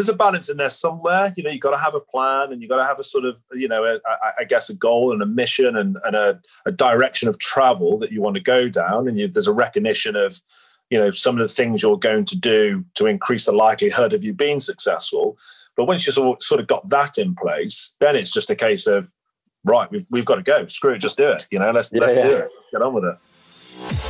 there's a balance in there somewhere. You know, you've got to have a plan and you've got to have a sort of, you know, a, a, I guess a goal and a mission and, and a, a, direction of travel that you want to go down. And you, there's a recognition of, you know, some of the things you're going to do to increase the likelihood of you being successful. But once you sort of got that in place, then it's just a case of, right, we've, we've got to go. Screw it, just do it. You know, let's, yeah, let's yeah. do it. Let's get on with it.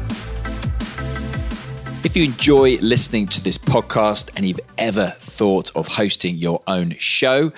If you enjoy listening to this podcast and you've ever thought of hosting your own show,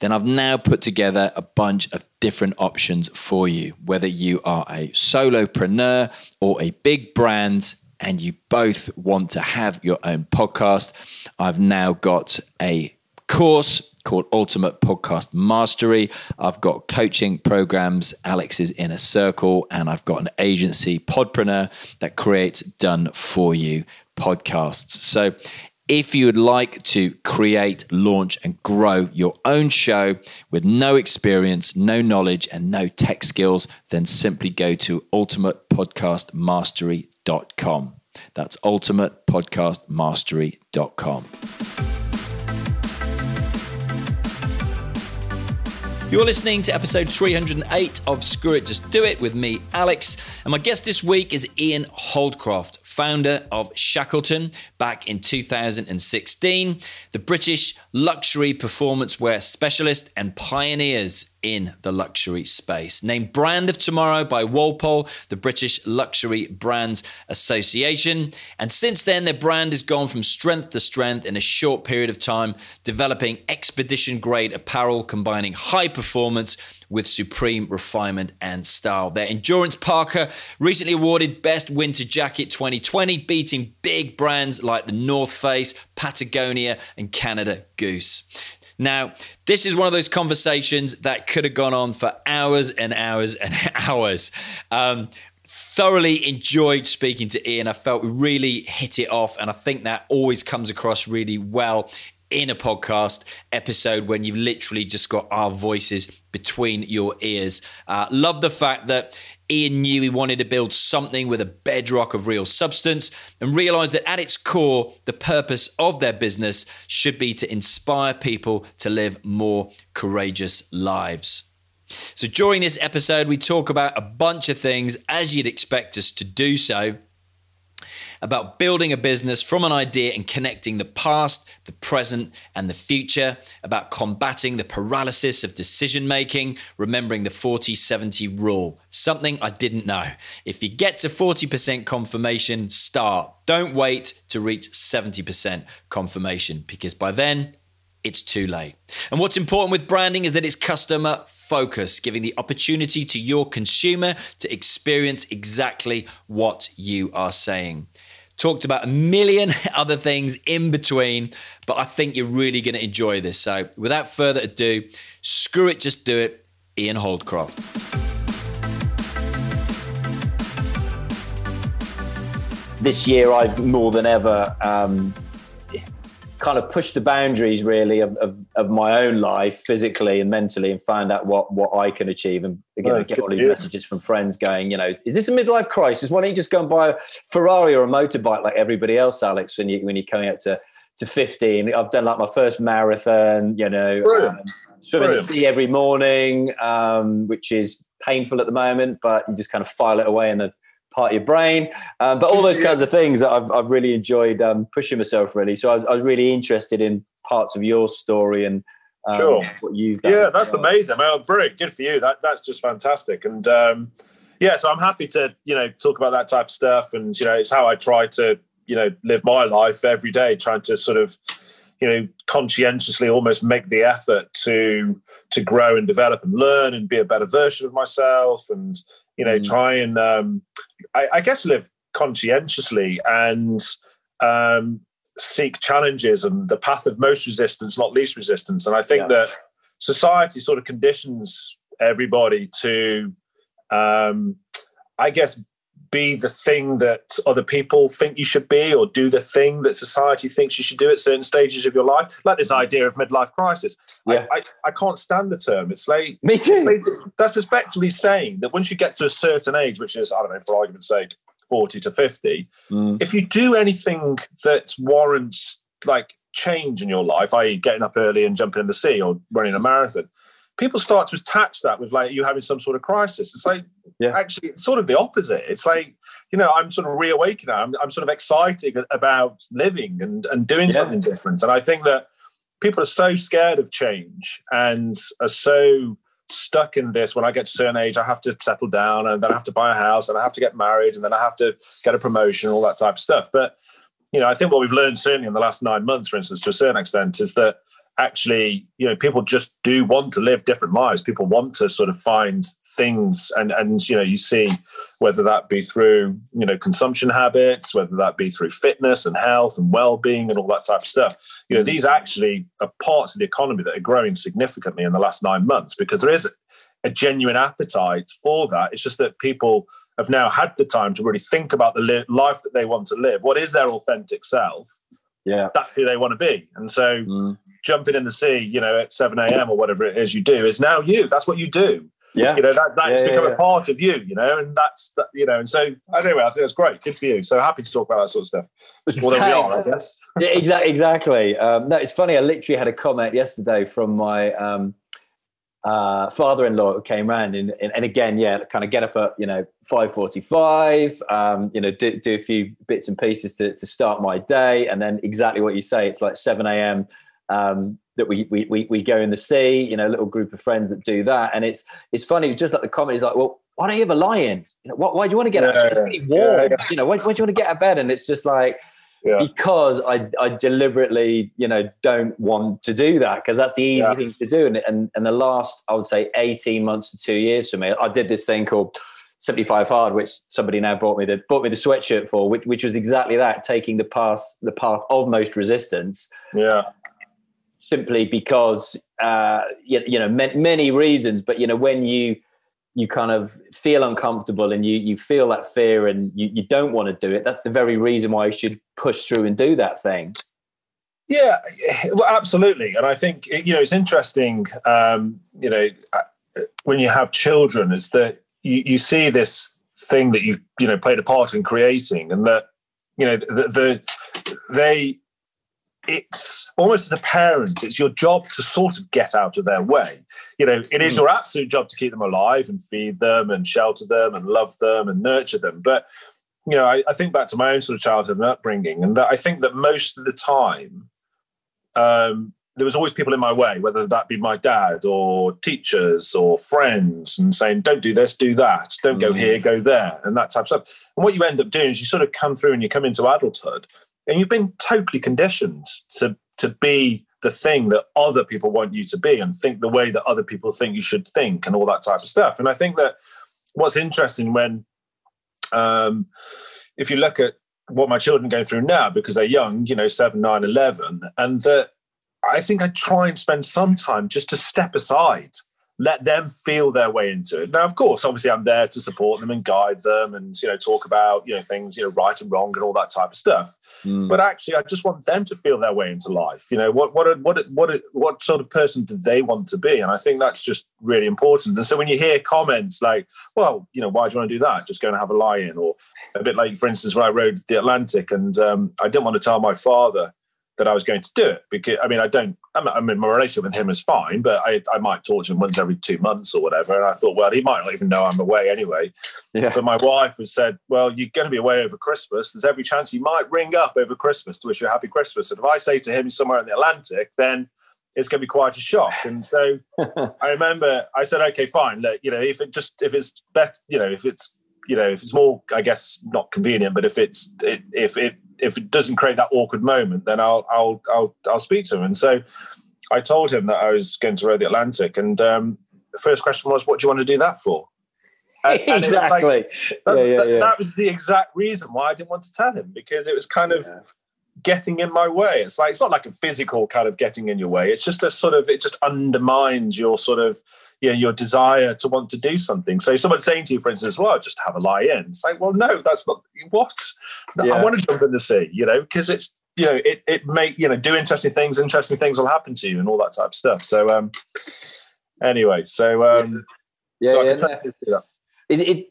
then I've now put together a bunch of different options for you. Whether you are a solopreneur or a big brand and you both want to have your own podcast, I've now got a course called Ultimate Podcast Mastery. I've got coaching programs, Alex's Inner Circle, and I've got an agency, Podpreneur, that creates done for you podcasts. So if you would like to create, launch, and grow your own show with no experience, no knowledge, and no tech skills, then simply go to ultimatepodcastmastery.com. That's ultimatepodcastmastery.com. You're listening to episode 308 of Screw It, Just Do It with me, Alex. And my guest this week is Ian Holdcroft, founder of Shackleton back in 2016, the British luxury performance wear specialist and pioneers in the luxury space. Named Brand of Tomorrow by Walpole, the British Luxury Brands Association. And since then, their brand has gone from strength to strength in a short period of time, developing expedition grade apparel combining high performance with supreme refinement and style. Their Endurance Parka recently awarded Best Winter Jacket 2020, beating big brands like the North Face, Patagonia, and Canada Goose. Now, this is one of those conversations that could have gone on for hours and hours and hours. Um, thoroughly enjoyed speaking to Ian. I felt we really hit it off, and I think that always comes across really well in a podcast episode when you've literally just got our voices between your ears. Uh, love the fact that Ian knew he wanted to build something with a bedrock of real substance and realized that at its core, the purpose of their business should be to inspire people to live more courageous lives. So, during this episode, we talk about a bunch of things as you'd expect us to do so about building a business from an idea and connecting the past, the present, and the future, about combating the paralysis of decision making, remembering the 40 70 rule. Something I didn't know. If you get to 40% confirmation, start. Don't wait to reach 70% confirmation because by then, it's too late. And what's important with branding is that it's customer focused, giving the opportunity to your consumer to experience exactly what you are saying talked about a million other things in between, but I think you're really going to enjoy this. So, without further ado, screw it, just do it. Ian Holdcroft. This year, I've more than ever um, kind of pushed the boundaries really of, of, of, my own life physically and mentally and find out what what I can achieve and again, get all these messages from friends going you know is this a midlife crisis? Why don't you just go and buy a Ferrari or a motorbike like everybody else Alex when you when you're coming up to to 15 I've done like my first marathon you know um, swimming the sea every morning um, which is painful at the moment but you just kind of file it away in the part of your brain. Um, but all those kinds of things that I've, I've really enjoyed um, pushing myself really. So I was, I was, really interested in parts of your story and um, sure. what you've done. Yeah, that's amazing. Well, brilliant. Good for you. That that's just fantastic. And um, yeah, so I'm happy to you know talk about that type of stuff. And you know, it's how I try to you know live my life every day, trying to sort of you know conscientiously almost make the effort to to grow and develop and learn and be a better version of myself and you know mm. try and um, I, I, guess live conscientiously and um, seek challenges and the path of most resistance not least resistance and i think yeah. that society sort of conditions everybody to um, i guess be the thing that other people think you should be or do the thing that society thinks you should do at certain stages of your life? Like this idea of midlife crisis. Yeah. I, I, I can't stand the term. It's like me too. that's effectively saying that once you get to a certain age which is i don't know for argument's sake 40 to 50 mm. if you do anything that warrants like change in your life i.e getting up early and jumping in the sea or running a marathon people start to attach that with like you having some sort of crisis. It's like yeah. actually it's sort of the opposite. It's like you know I'm sort of reawakening. I'm, I'm sort of excited about living and and doing yeah. something different. And I think that people are so scared of change and are so stuck in this when I get to a certain age, I have to settle down and then I have to buy a house and I have to get married and then I have to get a promotion, all that type of stuff. But, you know, I think what we've learned certainly in the last nine months, for instance, to a certain extent, is that actually, you know, people just do want to live different lives. People want to sort of find things, and and you know, you see whether that be through you know consumption habits, whether that be through fitness and health and well-being and all that type of stuff. You know, mm. these actually are parts of the economy that are growing significantly in the last nine months because there is a genuine appetite for that. It's just that people have now had the time to really think about the li- life that they want to live. What is their authentic self? Yeah, that's who they want to be. And so, mm jumping in the sea, you know, at 7 a.m. or whatever it is you do is now you. That's what you do. Yeah. You know, that, that's yeah, become yeah, a part of you, you know, and that's, that, you know, and so anyway, I think that's great. Good for you. So happy to talk about that sort of stuff. There we are, I guess. yeah, exactly. exactly. Um, no, it's funny. I literally had a comment yesterday from my, um, uh, father-in-law came round and, and, and, again, yeah, kind of get up at, you know, 5.45, um, you know, do, do a few bits and pieces to, to start my day. And then exactly what you say, it's like 7 a.m um, that we, we we we go in the sea, you know, a little group of friends that do that, and it's it's funny. Just like the comment is like, well, why don't you have a lie-in? You know, why, why do you want to get? It's really warm. Yeah, yeah. You know, why, why do you want to get out of bed? And it's just like. Yeah. because I, I deliberately, you know, don't want to do that because that's the easy yeah. thing to do. And, and, and the last, I would say 18 months to two years for me, I did this thing called 75 hard, which somebody now bought me the, bought me the sweatshirt for, which, which was exactly that, taking the path, the path of most resistance. Yeah simply because uh, you, you know many reasons. But you know when you you kind of feel uncomfortable and you you feel that fear and you, you don't want to do it. That's the very reason why you should push through and do that thing. Yeah, well, absolutely. And I think you know it's interesting. Um, you know, uh, when you have children, is that you, you see this thing that you've you know played a part in creating, and that you know the, the they it's almost as a parent, it's your job to sort of get out of their way. You know, it is mm. your absolute job to keep them alive and feed them and shelter them and love them and nurture them. But, you know, I, I think back to my own sort of childhood and upbringing, and that I think that most of the time, um, there was always people in my way, whether that be my dad or teachers or friends, and saying, "Don't do this, do that. Don't go here, go there," and that type of stuff. And what you end up doing is you sort of come through and you come into adulthood, and you've been totally conditioned to to be the thing that other people want you to be and think the way that other people think you should think and all that type of stuff. And i think that what's interesting when um, if you look at what my children go through now because they're young you know 7 9 11 and that i think i try and spend some time just to step aside let them feel their way into it. Now, of course, obviously, I'm there to support them and guide them, and you know, talk about you know things, you know, right and wrong and all that type of stuff. Mm. But actually, I just want them to feel their way into life. You know, what what what what what sort of person do they want to be? And I think that's just really important. And so when you hear comments like, "Well, you know, why do you want to do that? Just go and have a lie-in," or a bit like, for instance, when I rode the Atlantic and um, I didn't want to tell my father that I was going to do it because I mean I don't I mean my relationship with him is fine, but I I might talk to him once every two months or whatever. And I thought, well, he might not even know I'm away anyway. Yeah. But my wife has said, well, you're going to be away over Christmas. There's every chance he might ring up over Christmas to wish you a happy Christmas. And if I say to him somewhere in the Atlantic, then it's going to be quite a shock. And so I remember I said, okay, fine. Look, you know, if it just if it's better, you know, if it's you know, if it's more, I guess, not convenient, but if it's it, if it if it doesn't create that awkward moment, then I'll I'll I'll I'll speak to him. And so I told him that I was going to row the Atlantic, and um, the first question was, "What do you want to do that for?" And, exactly. like, yeah, yeah, that, yeah. that, was the exact reason why I didn't want to tell him because it was kind of getting in my way. It's like it's not like a physical kind of getting in your way. It's just a sort of it just undermines your sort of you know, your desire to want to do something. So someone saying to you, for instance, well, just have a lie in. It's like, well, no, that's not what yeah. I want to jump in the sea, you know, because it's you know, it it make you know, do interesting things, interesting things will happen to you and all that type of stuff. So um anyway, so um yeah, so yeah, I can no. It, it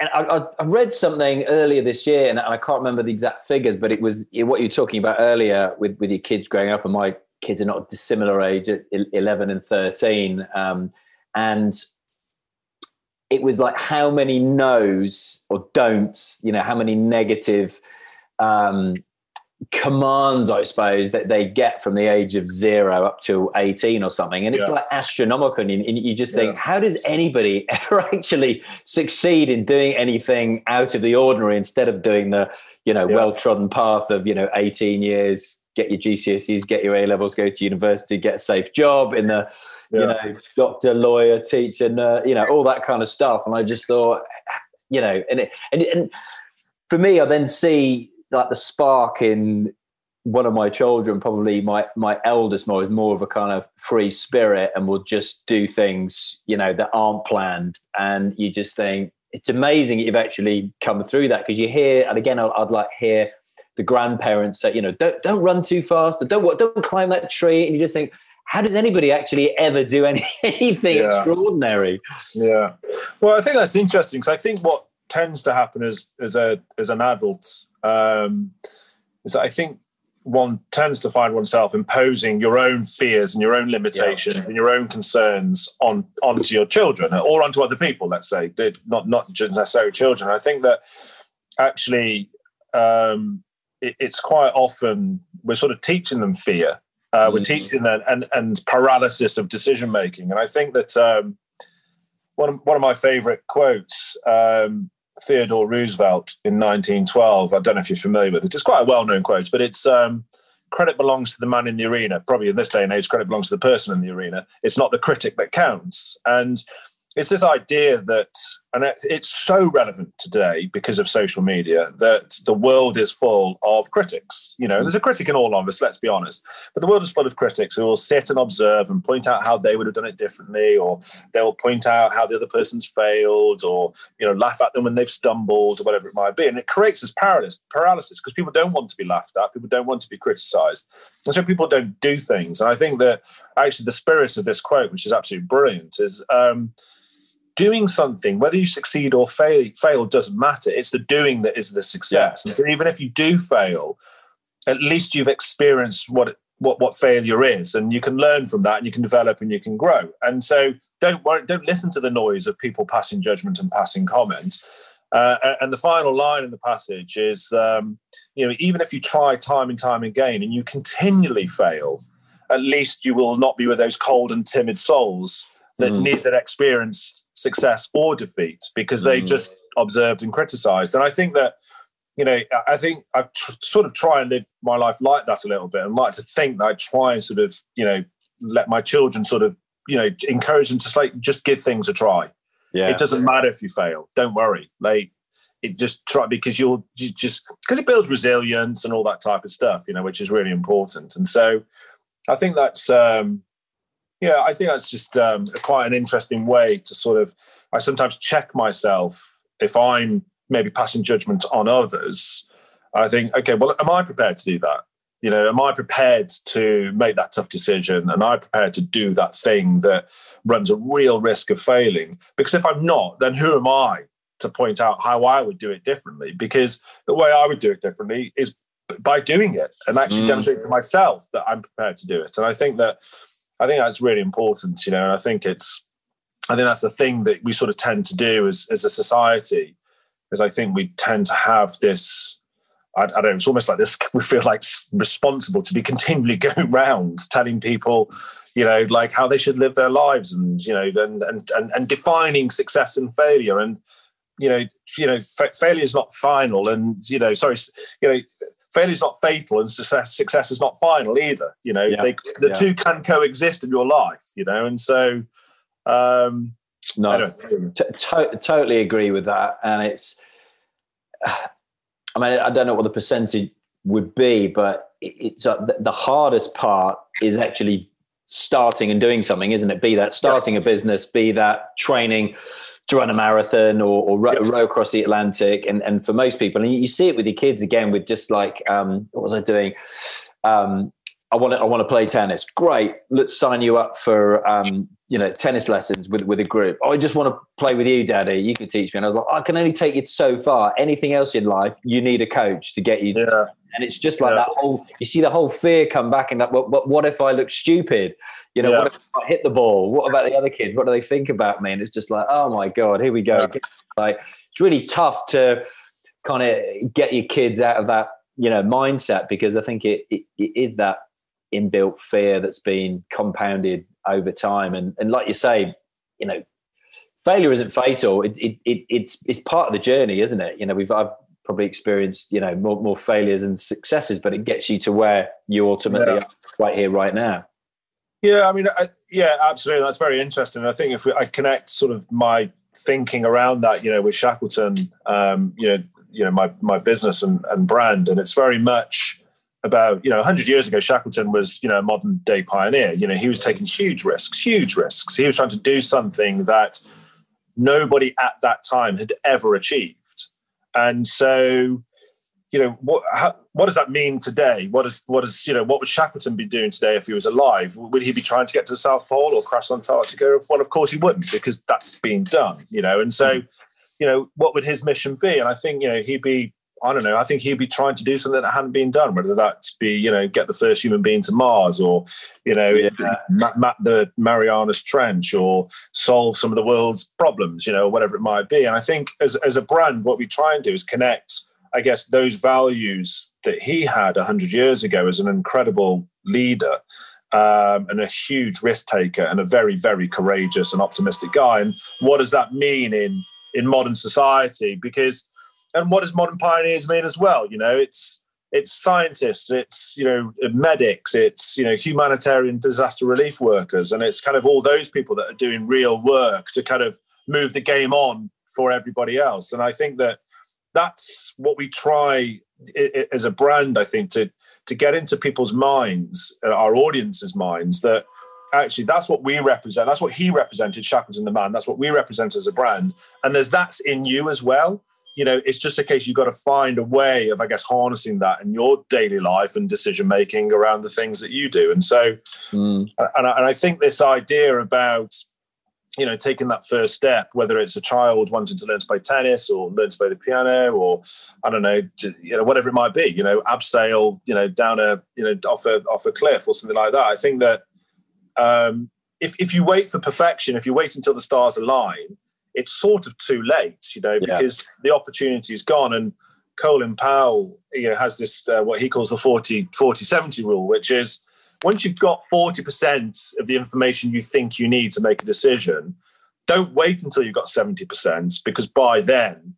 and I, I, read something earlier this year, and I can't remember the exact figures, but it was what you were talking about earlier with, with your kids growing up, and my kids are not dissimilar age at 11 and 13. Um, and it was like how many no's or don'ts, you know, how many negative um, commands, I suppose, that they get from the age of zero up to 18 or something. And it's yeah. like astronomical. And you, just think, yeah. how does anybody ever actually succeed in doing anything out of the ordinary instead of doing the, you know, yeah. well trodden path of, you know, 18 years, get your GCSEs, get your A levels, go to university, get a safe job in the, you know, doctor, lawyer, teacher, nurse, you know, all that kind of stuff. And I just thought, you know, and, it, and, and for me, I then see like the spark in one of my children, probably my my eldest more is more of a kind of free spirit and will just do things, you know, that aren't planned. And you just think it's amazing you've actually come through that because you hear, and again, I'd, I'd like hear the grandparents say, you know, don't don't run too fast, or don't don't climb that tree, and you just think, how does anybody actually ever do any, anything yeah. extraordinary? Yeah, well, I think that's interesting because I think what tends to happen as as a as an adult um, is that I think one tends to find oneself imposing your own fears and your own limitations yeah. and your own concerns on onto your children or onto other people. Let's say, not not just necessarily children. I think that actually um, it, it's quite often we're sort of teaching them fear. Uh, we're mm. teaching them and and paralysis of decision making. And I think that um, one of, one of my favorite quotes um, Theodore Roosevelt in 1912. I don't know if you're familiar with it. It's quite a well-known quote, but it's um, credit belongs to the man in the arena. Probably in this day and age, credit belongs to the person in the arena. It's not the critic that counts. And it's this idea that, and it's so relevant today because of social media, that the world is full of critics. You know, there's a critic in all of us, let's be honest. But the world is full of critics who will sit and observe and point out how they would have done it differently, or they'll point out how the other person's failed, or, you know, laugh at them when they've stumbled, or whatever it might be. And it creates this paralysis because people don't want to be laughed at, people don't want to be criticized. And so people don't do things. And I think that actually the spirit of this quote, which is absolutely brilliant, is um, doing something, whether you succeed or fail, fail doesn't matter. It's the doing that is the success. Yeah. And so even if you do fail, at least you've experienced what what what failure is, and you can learn from that, and you can develop, and you can grow. And so don't worry, don't listen to the noise of people passing judgment and passing comments. Uh, and the final line in the passage is, um, you know, even if you try time and time again, and you continually fail, at least you will not be with those cold and timid souls that mm. neither experienced success or defeat because they mm. just observed and criticized. And I think that, you know, I think I've tr- sort of try and live my life like that a little bit and like to think that I try and sort of, you know, let my children sort of, you know, encourage them to like just give things a try. Yeah. It doesn't matter if you fail. Don't worry. Like it just try because you'll you just because it builds resilience and all that type of stuff, you know, which is really important. And so I think that's um yeah, I think that's just um, quite an interesting way to sort of. I sometimes check myself if I'm maybe passing judgment on others. I think, okay, well, am I prepared to do that? You know, am I prepared to make that tough decision? Am I prepared to do that thing that runs a real risk of failing? Because if I'm not, then who am I to point out how I would do it differently? Because the way I would do it differently is by doing it and actually mm. demonstrating to myself that I'm prepared to do it. And I think that I think that's really important, you know. And I think it's I think that's the thing that we sort of tend to do as as a society, is I think we tend to have this. I, I don't know. It's almost like this. We feel like responsible to be continually going around telling people, you know, like how they should live their lives, and you know, and and and, and defining success and failure, and you know, you know, failure is not final, and you know, sorry, you know, failure is not fatal, and success success is not final either. You know, yeah. they, the yeah. two can coexist in your life. You know, and so. Um, no, t- to- totally agree with that, and it's. I mean, I don't know what the percentage would be, but it's uh, the hardest part is actually starting and doing something, isn't it? Be that starting yes. a business, be that training to run a marathon or, or row, row, across the Atlantic. And, and for most people, and you see it with your kids again, with just like, um, what was I doing? Um, I want to, I want to play tennis. Great. Let's sign you up for, um, you know, tennis lessons with, with a group. Oh, I just want to play with you, daddy. You can teach me. And I was like, I can only take you so far. Anything else in life, you need a coach to get you. Yeah. And it's just like yeah. that whole, you see the whole fear come back and that, what, what, what if I look stupid? You know, yeah. what if I hit the ball? What about the other kids? What do they think about me? And it's just like, oh my God, here we go. Like, it's really tough to kind of get your kids out of that, you know, mindset because I think it, it, it is that inbuilt fear that's been compounded over time. And, and like you say, you know, failure isn't fatal. It, it, it, it's, it's part of the journey, isn't it? You know, we've, I've probably experienced, you know, more, more failures and successes, but it gets you to where you ultimately yeah. are right here, right now. Yeah, I mean, I, yeah, absolutely. That's very interesting. I think if we, I connect sort of my thinking around that, you know, with Shackleton, um, you know, you know, my my business and, and brand, and it's very much about you know 100 years ago shackleton was you know a modern day pioneer. You know he was taking huge risks huge risks. He was trying to do something that nobody at that time had ever achieved. And so you know what how, what does that mean today? What is what is you know what would shackleton be doing today if he was alive? Would he be trying to get to the south pole or cross antarctica? Well of course he wouldn't because that's been done you know? And so mm. you know what would his mission be? And i think you know he'd be I don't know. I think he'd be trying to do something that hadn't been done, whether that be, you know, get the first human being to Mars or, you know, yeah. map, map, the Marianas Trench or solve some of the world's problems, you know, whatever it might be. And I think as, as a brand, what we try and do is connect I guess those values that he had 100 years ago as an incredible leader um, and a huge risk taker and a very, very courageous and optimistic guy. And what does that mean in, in modern society? Because, and what does modern pioneers mean as well? You know, it's, it's scientists, it's, you know, medics, it's, you know, humanitarian disaster relief workers. And it's kind of all those people that are doing real work to kind of move the game on for everybody else. And I think that that's what we try as a brand, I think, to to get into people's minds, uh, our audience's minds, that actually that's what we represent. That's what he represented, Shackleton the man. That's what we represent as a brand. And there's that's in you as well. You know, it's just a case you've got to find a way of, I guess, harnessing that in your daily life and decision making around the things that you do. And so, mm. and, I, and I think this idea about you know, taking that first step, whether it's a child wanting to learn to play tennis or learn to play the piano, or I don't know, you know, whatever it might be, you know, abseil, you know, down a, you know, off a off a cliff or something like that. I think that um, if if you wait for perfection, if you wait until the stars align, it's sort of too late, you know, because yeah. the opportunity is gone. And Colin Powell, you know, has this uh, what he calls the 40 40 70 rule, which is once you've got 40% of the information you think you need to make a decision, don't wait until you've got 70% because by then,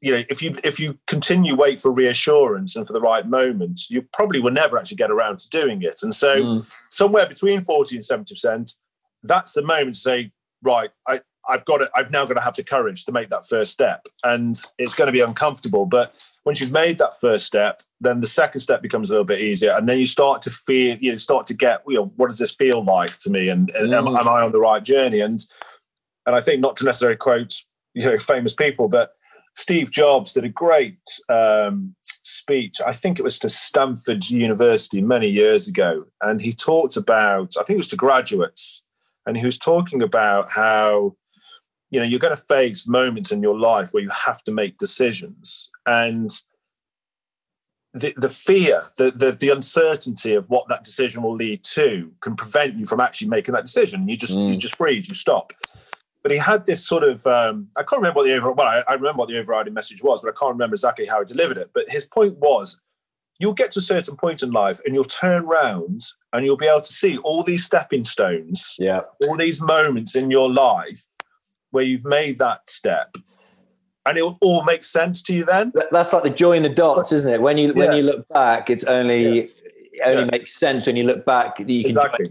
you know, if you if you continue wait for reassurance and for the right moment, you probably will never actually get around to doing it. And so mm. somewhere between 40 and 70%, that's the moment to say, right, I, I've got it, I've now got to have the courage to make that first step. And it's going to be uncomfortable. But once you've made that first step, then the second step becomes a little bit easier. And then you start to feel, you know, start to get, you know, what does this feel like to me? And, and am, am, I on the right journey? And and I think not to necessarily quote, you know, famous people, but Steve Jobs did a great um, speech. I think it was to Stanford University many years ago. And he talked about, I think it was to graduates, and he was talking about how you know you're going to face moments in your life where you have to make decisions and the, the fear, the, the the uncertainty of what that decision will lead to can prevent you from actually making that decision. You just mm. you just freeze, you stop. But he had this sort of um, I can't remember what the over well I, I remember what the overriding message was, but I can't remember exactly how he delivered it. But his point was, you'll get to a certain point in life and you'll turn around and you'll be able to see all these stepping stones, yeah, all these moments in your life where you've made that step and it all makes sense to you then. That's like the joy in the dots, isn't it? When you when you look back, it's only yeah. it only yeah. makes sense when you look back. You can exactly.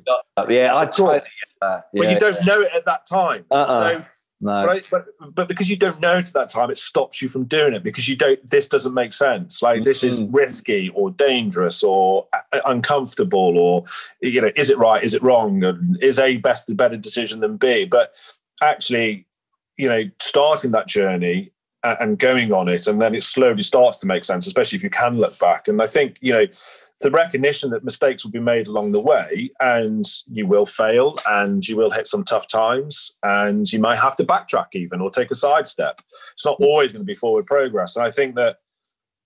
Yeah, I totally get that. Yeah. But you don't know it at that time. Uh-uh. So, no. But, but, but because you don't know it at that time, it stops you from doing it because you don't. This doesn't make sense. Like mm-hmm. this is risky or dangerous or uh, uncomfortable or you know, is it right? Is it wrong? And is A best a better decision than B? But actually, you know, starting that journey and going on it and then it slowly starts to make sense especially if you can look back. And i think you know the recognition that mistakes will be made along the way and you will fail and you will hit some tough times and you might have to backtrack even or take a side step it's not always going to be forward progress. And i think that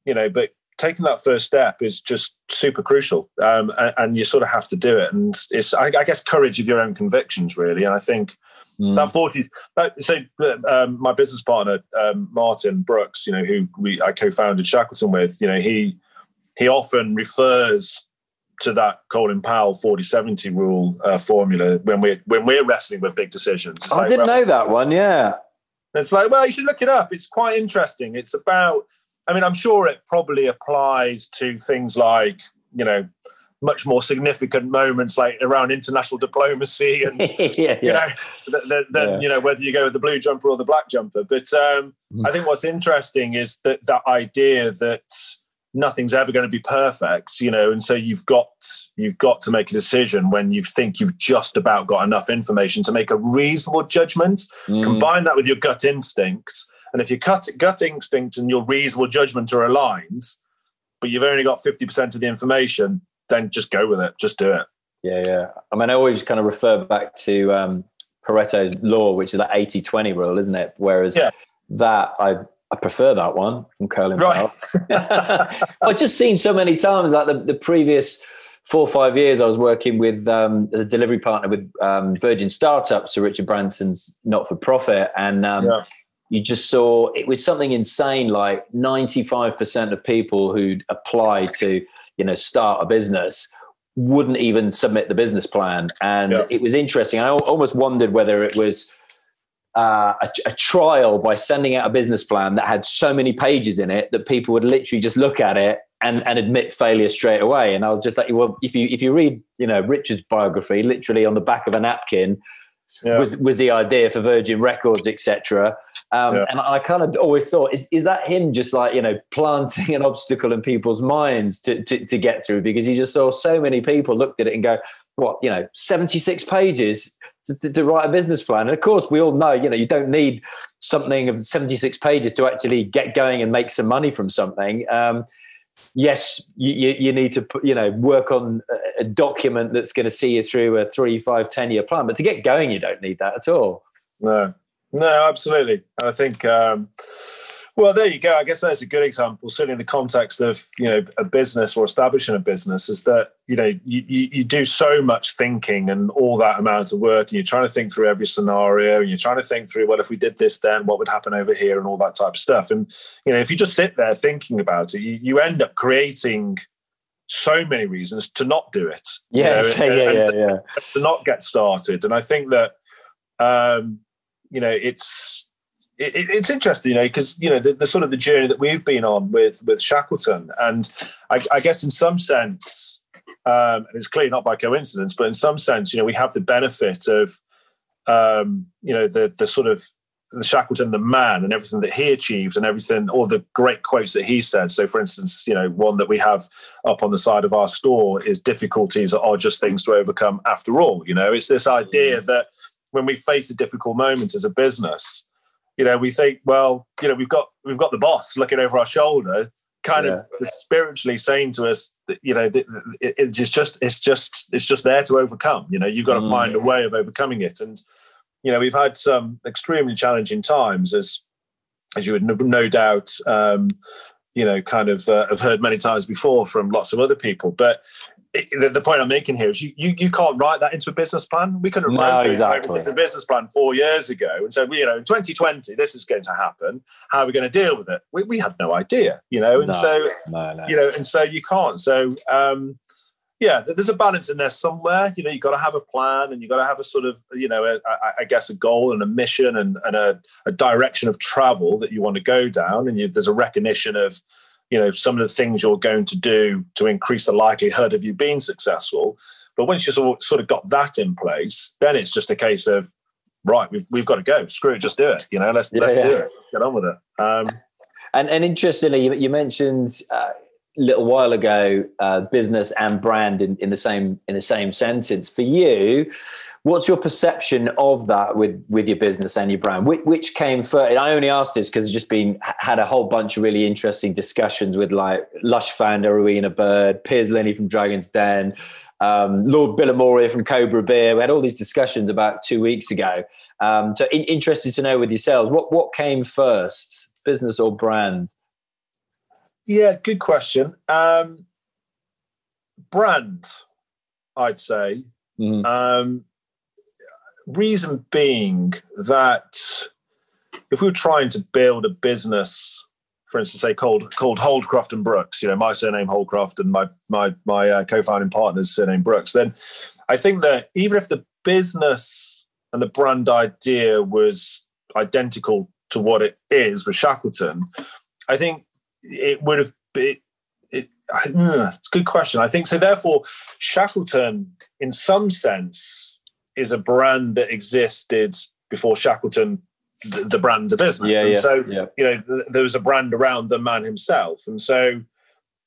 you know but taking that first step is just super crucial um, and, and, you sort of have to do it. And it's I, I guess courage of your own convictions really. And i think Mm. That 40, that, so um, my business partner, um, Martin Brooks, you know, who we I co-founded Shackleton with, you know, he he often refers to that Colin Powell 40-70 rule uh, formula when we're when we're wrestling with big decisions. Like, I didn't well, know that one, yeah. It's like, well, you should look it up. It's quite interesting. It's about, I mean, I'm sure it probably applies to things like, you know, much more significant moments like around international diplomacy and yeah, you know than yeah. you know whether you go with the blue jumper or the black jumper but um, mm. i think what's interesting is that that idea that nothing's ever going to be perfect you know and so you've got you've got to make a decision when you think you've just about got enough information to make a reasonable judgment mm. combine that with your gut instinct and if your gut, gut instinct and your reasonable judgment are aligned but you've only got 50% of the information then just go with it. Just do it. Yeah, yeah. I mean, I always kind of refer back to um, Pareto's law, which is that 80 20 rule, isn't it? Whereas yeah. that, I I prefer that one from Colin right. I've just seen so many times, like the, the previous four or five years, I was working with um, a delivery partner with um, Virgin Startups, so Richard Branson's not for profit. And um, yeah. you just saw it was something insane like 95% of people who'd apply to you know start a business wouldn't even submit the business plan and yeah. it was interesting i almost wondered whether it was uh, a, a, trial by sending out a business plan that had so many pages in it that people would literally just look at it and, and admit failure straight away. And I'll just let you, well, if you if you read, you know, Richard's biography, literally on the back of a napkin, yeah. with, with the idea for Virgin Records, etc. Um, yeah. And I kind of always thought, is, is that him just like, you know, planting an obstacle in people's minds to, to, to get through? Because he just saw so many people looked at it and go, what, you know, 76 pages to, to, to, write a business plan. And of course, we all know, you know, you don't need something of 76 pages to actually get going and make some money from something. Um, yes, you, you need to put, you know work on a document that's going to see you through a three, five, ten year plan. But to get going, you don't need that at all. No, no, absolutely. I think um, well, there you go. I guess that's a good example, certainly in the context of you know a business or establishing a business, is that you know you, you, you do so much thinking and all that amount of work, and you're trying to think through every scenario, and you're trying to think through, well, if we did this, then what would happen over here, and all that type of stuff. And you know, if you just sit there thinking about it, you, you end up creating so many reasons to not do it. Yeah, you know, yeah, yeah, yeah, yeah. To not get started, and I think that um, you know it's it, it's interesting, you know, because you know the, the, sort of the journey that we've been on with with Shackleton, and I, I guess in some sense, um, and it's clearly not by coincidence, but in some sense, you know, we have the benefit of, um, you know, the the sort of the Shackleton, the man, and everything that he achieved, and everything, all the great quotes that he said. So, for instance, you know, one that we have up on the side of our store is "Difficulties are just things to overcome." After all, you know, it's this idea mm. that when we face a difficult moment as a business you know, we think, well, you know, we've got we've got the boss looking over our shoulder, kind yeah. of spiritually saying to us, that, you know, it, it's just it's just it's just there to overcome. You know, you've got to mm. find a way of overcoming it. And you know, we've had some extremely challenging times, as as you would no, no doubt, um, you know, kind of uh, have heard many times before from lots of other people. But the, the, point I'm making here is you, you, you can't write that into a business plan. We could have no, exactly. into a business plan four years ago and said, you know, in 2020 this is going to happen. How are we going to deal with it? We, we had no idea, you know, and no, so no, you know, and so you can't. So um, yeah, there's a balance in there somewhere. You know, you've got to have a plan and you've got to have a sort of, you know, a, I guess a goal and a mission and, and a, a, direction of travel that you want to go down. And you, there's a recognition of, you know, some of the things you're going to do to increase the likelihood of you being successful. But once you sort of got that in place, then it's just a case of, right, we've, we've got to go. Screw it, just do it. You know, let's yeah, let's yeah. do it. Get on with it. Um, and and interestingly, you, you mentioned uh, little while ago uh, business and brand in, in the same in the same sentence. For you what's your perception of that with with your business and your brand? Which, which came first? I only asked this because just been had a whole bunch of really interesting discussions with like lush founder rowena bird piers Linney from dragon's den um, lord Bilimoria from cobra beer. We had all these discussions about two weeks ago. Um, so in, interested to know with yourselves what what came first business or brand yeah, good question. Um, brand, I'd say. Mm. Um, reason being that if we were trying to build a business, for instance, say called called Holdcroft and Brooks, you know, my surname Holdcroft and my my my uh, co-founding partner's surname Brooks, then I think that even if the business and the brand idea was identical to what it is with Shackleton, I think it would have been. It, it's a good question. I think so. Therefore, Shackleton, in some sense, is a brand that existed before Shackleton, the, the brand, the business. Yeah, and yeah, so, yeah. you know, th- there was a brand around the man himself, and so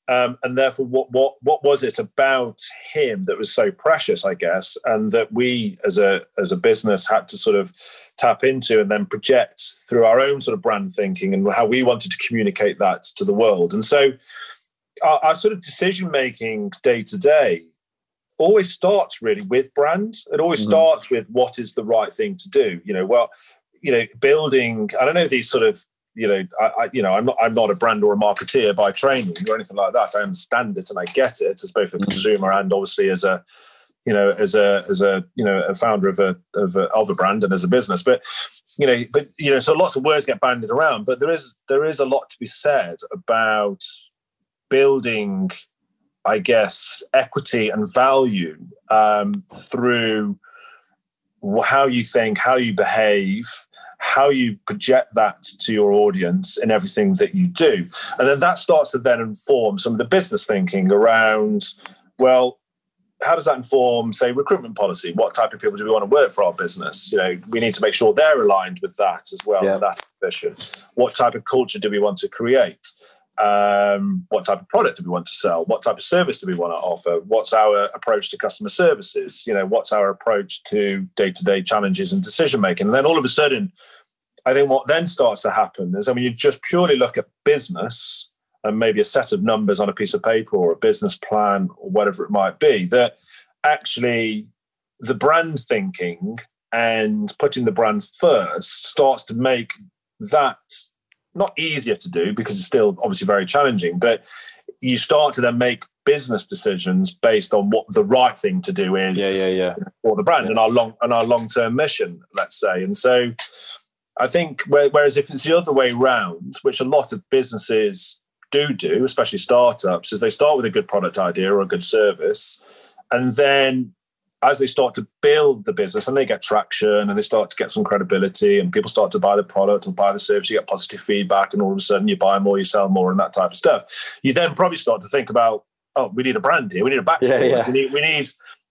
um, and therefore, what what what was it about him that was so precious, I guess, and that we as a as a business had to sort of tap into and then project through our own sort of brand thinking and how we wanted to communicate that to the world. And so, our, our sort of decision making day to day always starts really with brand. It always mm-hmm. starts with what is the right thing to do. You know, well, you know, building. I don't know these sort of you know, I, I, you know, I'm not, I'm not a brand or a marketeer by training or anything like that. I understand it and I get it as both a mm-hmm. consumer and obviously as a, you know, as a, as a, you know, a founder of a, of a, of a brand and as a business. But, you know, but you know, so lots of words get banded around. But there is, there is a lot to be said about building, I guess, equity and value um, through how you think, how you behave, how you project that to your audience in everything that you do. And then that starts to then inform some of the business thinking around, well, how does that inform, say, recruitment policy? What type of people do we want to work for our business? You know, we need to make sure they're aligned with that as well, yeah. that ambition. What type of culture do we want to create? Um, what type of product do we want to sell? What type of service do we want to offer? What's our approach to customer services? You know, what's our approach to day-to-day challenges and decision making? And then all of a sudden, I think what then starts to happen is, I mean, you just purely look at business and maybe a set of numbers on a piece of paper or a business plan or whatever it might be, that actually the brand thinking and putting the brand first starts to make that not easier to do because it's still obviously very challenging, but you start to then make business decisions based on what the right thing to do is yeah, yeah, yeah. for the brand yeah. and our long and our long term mission, let's say. And so I think whereas if it's the other way round, which a lot of businesses do do, especially startups, is they start with a good product idea or a good service, and then as they start to build the business and they get traction and they start to get some credibility and people start to buy the product or buy the service, you get positive feedback, and all of a sudden you buy more, you sell more, and that type of stuff. You then probably start to think about, oh, we need a brand here, we need a backstory, yeah, yeah. we need we need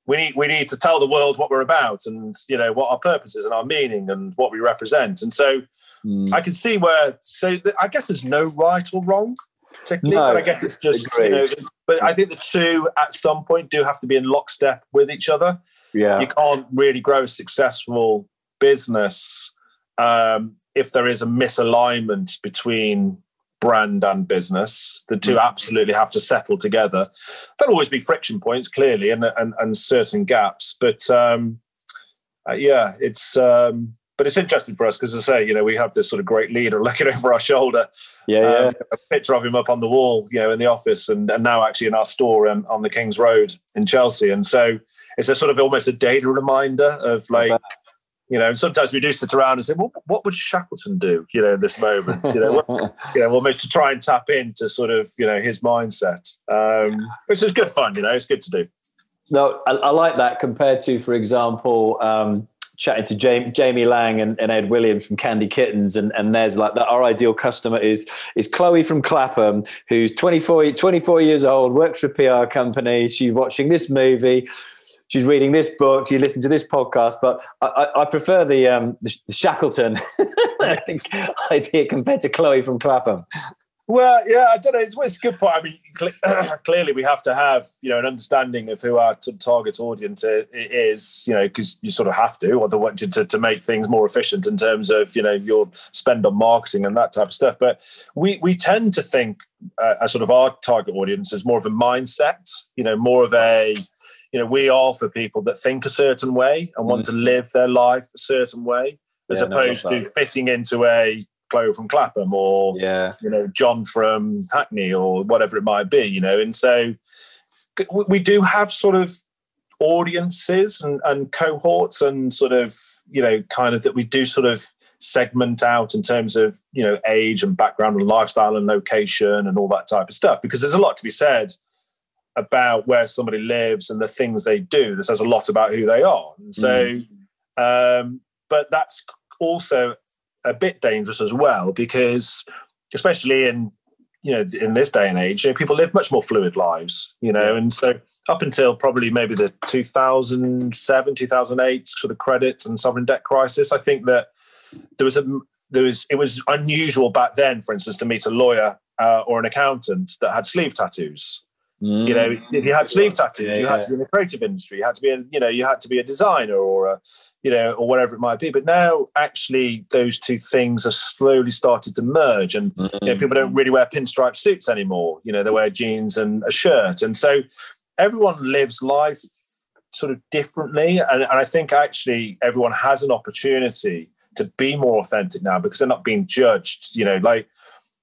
we need we need to tell the world what we're about and you know what our purpose is and our meaning and what we represent. And so mm. I can see where so I guess there's no right or wrong particularly. No, but I guess it's just you know. But I think the two at some point do have to be in lockstep with each other. Yeah, you can't really grow a successful business um, if there is a misalignment between brand and business. The two mm. absolutely have to settle together. There'll always be friction points, clearly, and and, and certain gaps. But um, uh, yeah, it's. Um, but it's interesting for us because, as I say, you know, we have this sort of great leader looking over our shoulder. Yeah, um, yeah. A picture of him up on the wall, you know, in the office, and, and now actually in our store um, on the King's Road in Chelsea. And so it's a sort of almost a data reminder of like, you know, sometimes we do sit around and say, well, what would Shackleton do, you know, in this moment? You know, you know, almost to try and tap into sort of, you know, his mindset, um, which is good fun, you know, it's good to do. No, I, I like that compared to, for example, um, chatting to Jamie, Jamie Laing and, and, Ed Williams from Candy Kittens, and, and there's like that. Our ideal customer is is Chloe from Clapham, who's 24, 24 years old, works for a PR company. She's watching this movie. She's reading this book. She listens to this podcast, but I, I, I prefer the, um, the Shackleton idea compared to Chloe from Clapham. Well, yeah, I don't know. It's, it's a good point. I mean, clearly we have to have you know an understanding of who our target audience is. You know, because you sort of have to, or to, to to make things more efficient in terms of you know your spend on marketing and that type of stuff. But we we tend to think uh, as sort of our target audience is more of a mindset. You know, more of a you know we are for people that think a certain way and want mm. to live their life a certain way, as yeah, opposed no, to fitting into a Chloe from Clapham or yeah. you know John from Hackney or whatever it might be, you know. And so we do have sort of audiences and, and cohorts and sort of you know kind of that we do sort of segment out in terms of you know age and background and lifestyle and location and all that type of stuff because there's a lot to be said about where somebody lives and the things they do that says a lot about who they are and so mm. um, but that's also a bit dangerous as well because especially in you know in this day and age you know, people live much more fluid lives you know and so up until probably maybe the 2007 2008 sort of credit and sovereign debt crisis i think that there was a there was it was unusual back then for instance to meet a lawyer uh, or an accountant that had sleeve tattoos Mm. You know, if you had sleeve tattoos, yeah, you had yeah. to be in the creative industry. You had to be, a, you know, you had to be a designer or a, you know, or whatever it might be. But now, actually, those two things are slowly started to merge, and mm. you know, people don't really wear pinstripe suits anymore. You know, they wear jeans and a shirt, and so everyone lives life sort of differently. And, and I think actually everyone has an opportunity to be more authentic now because they're not being judged. You know, like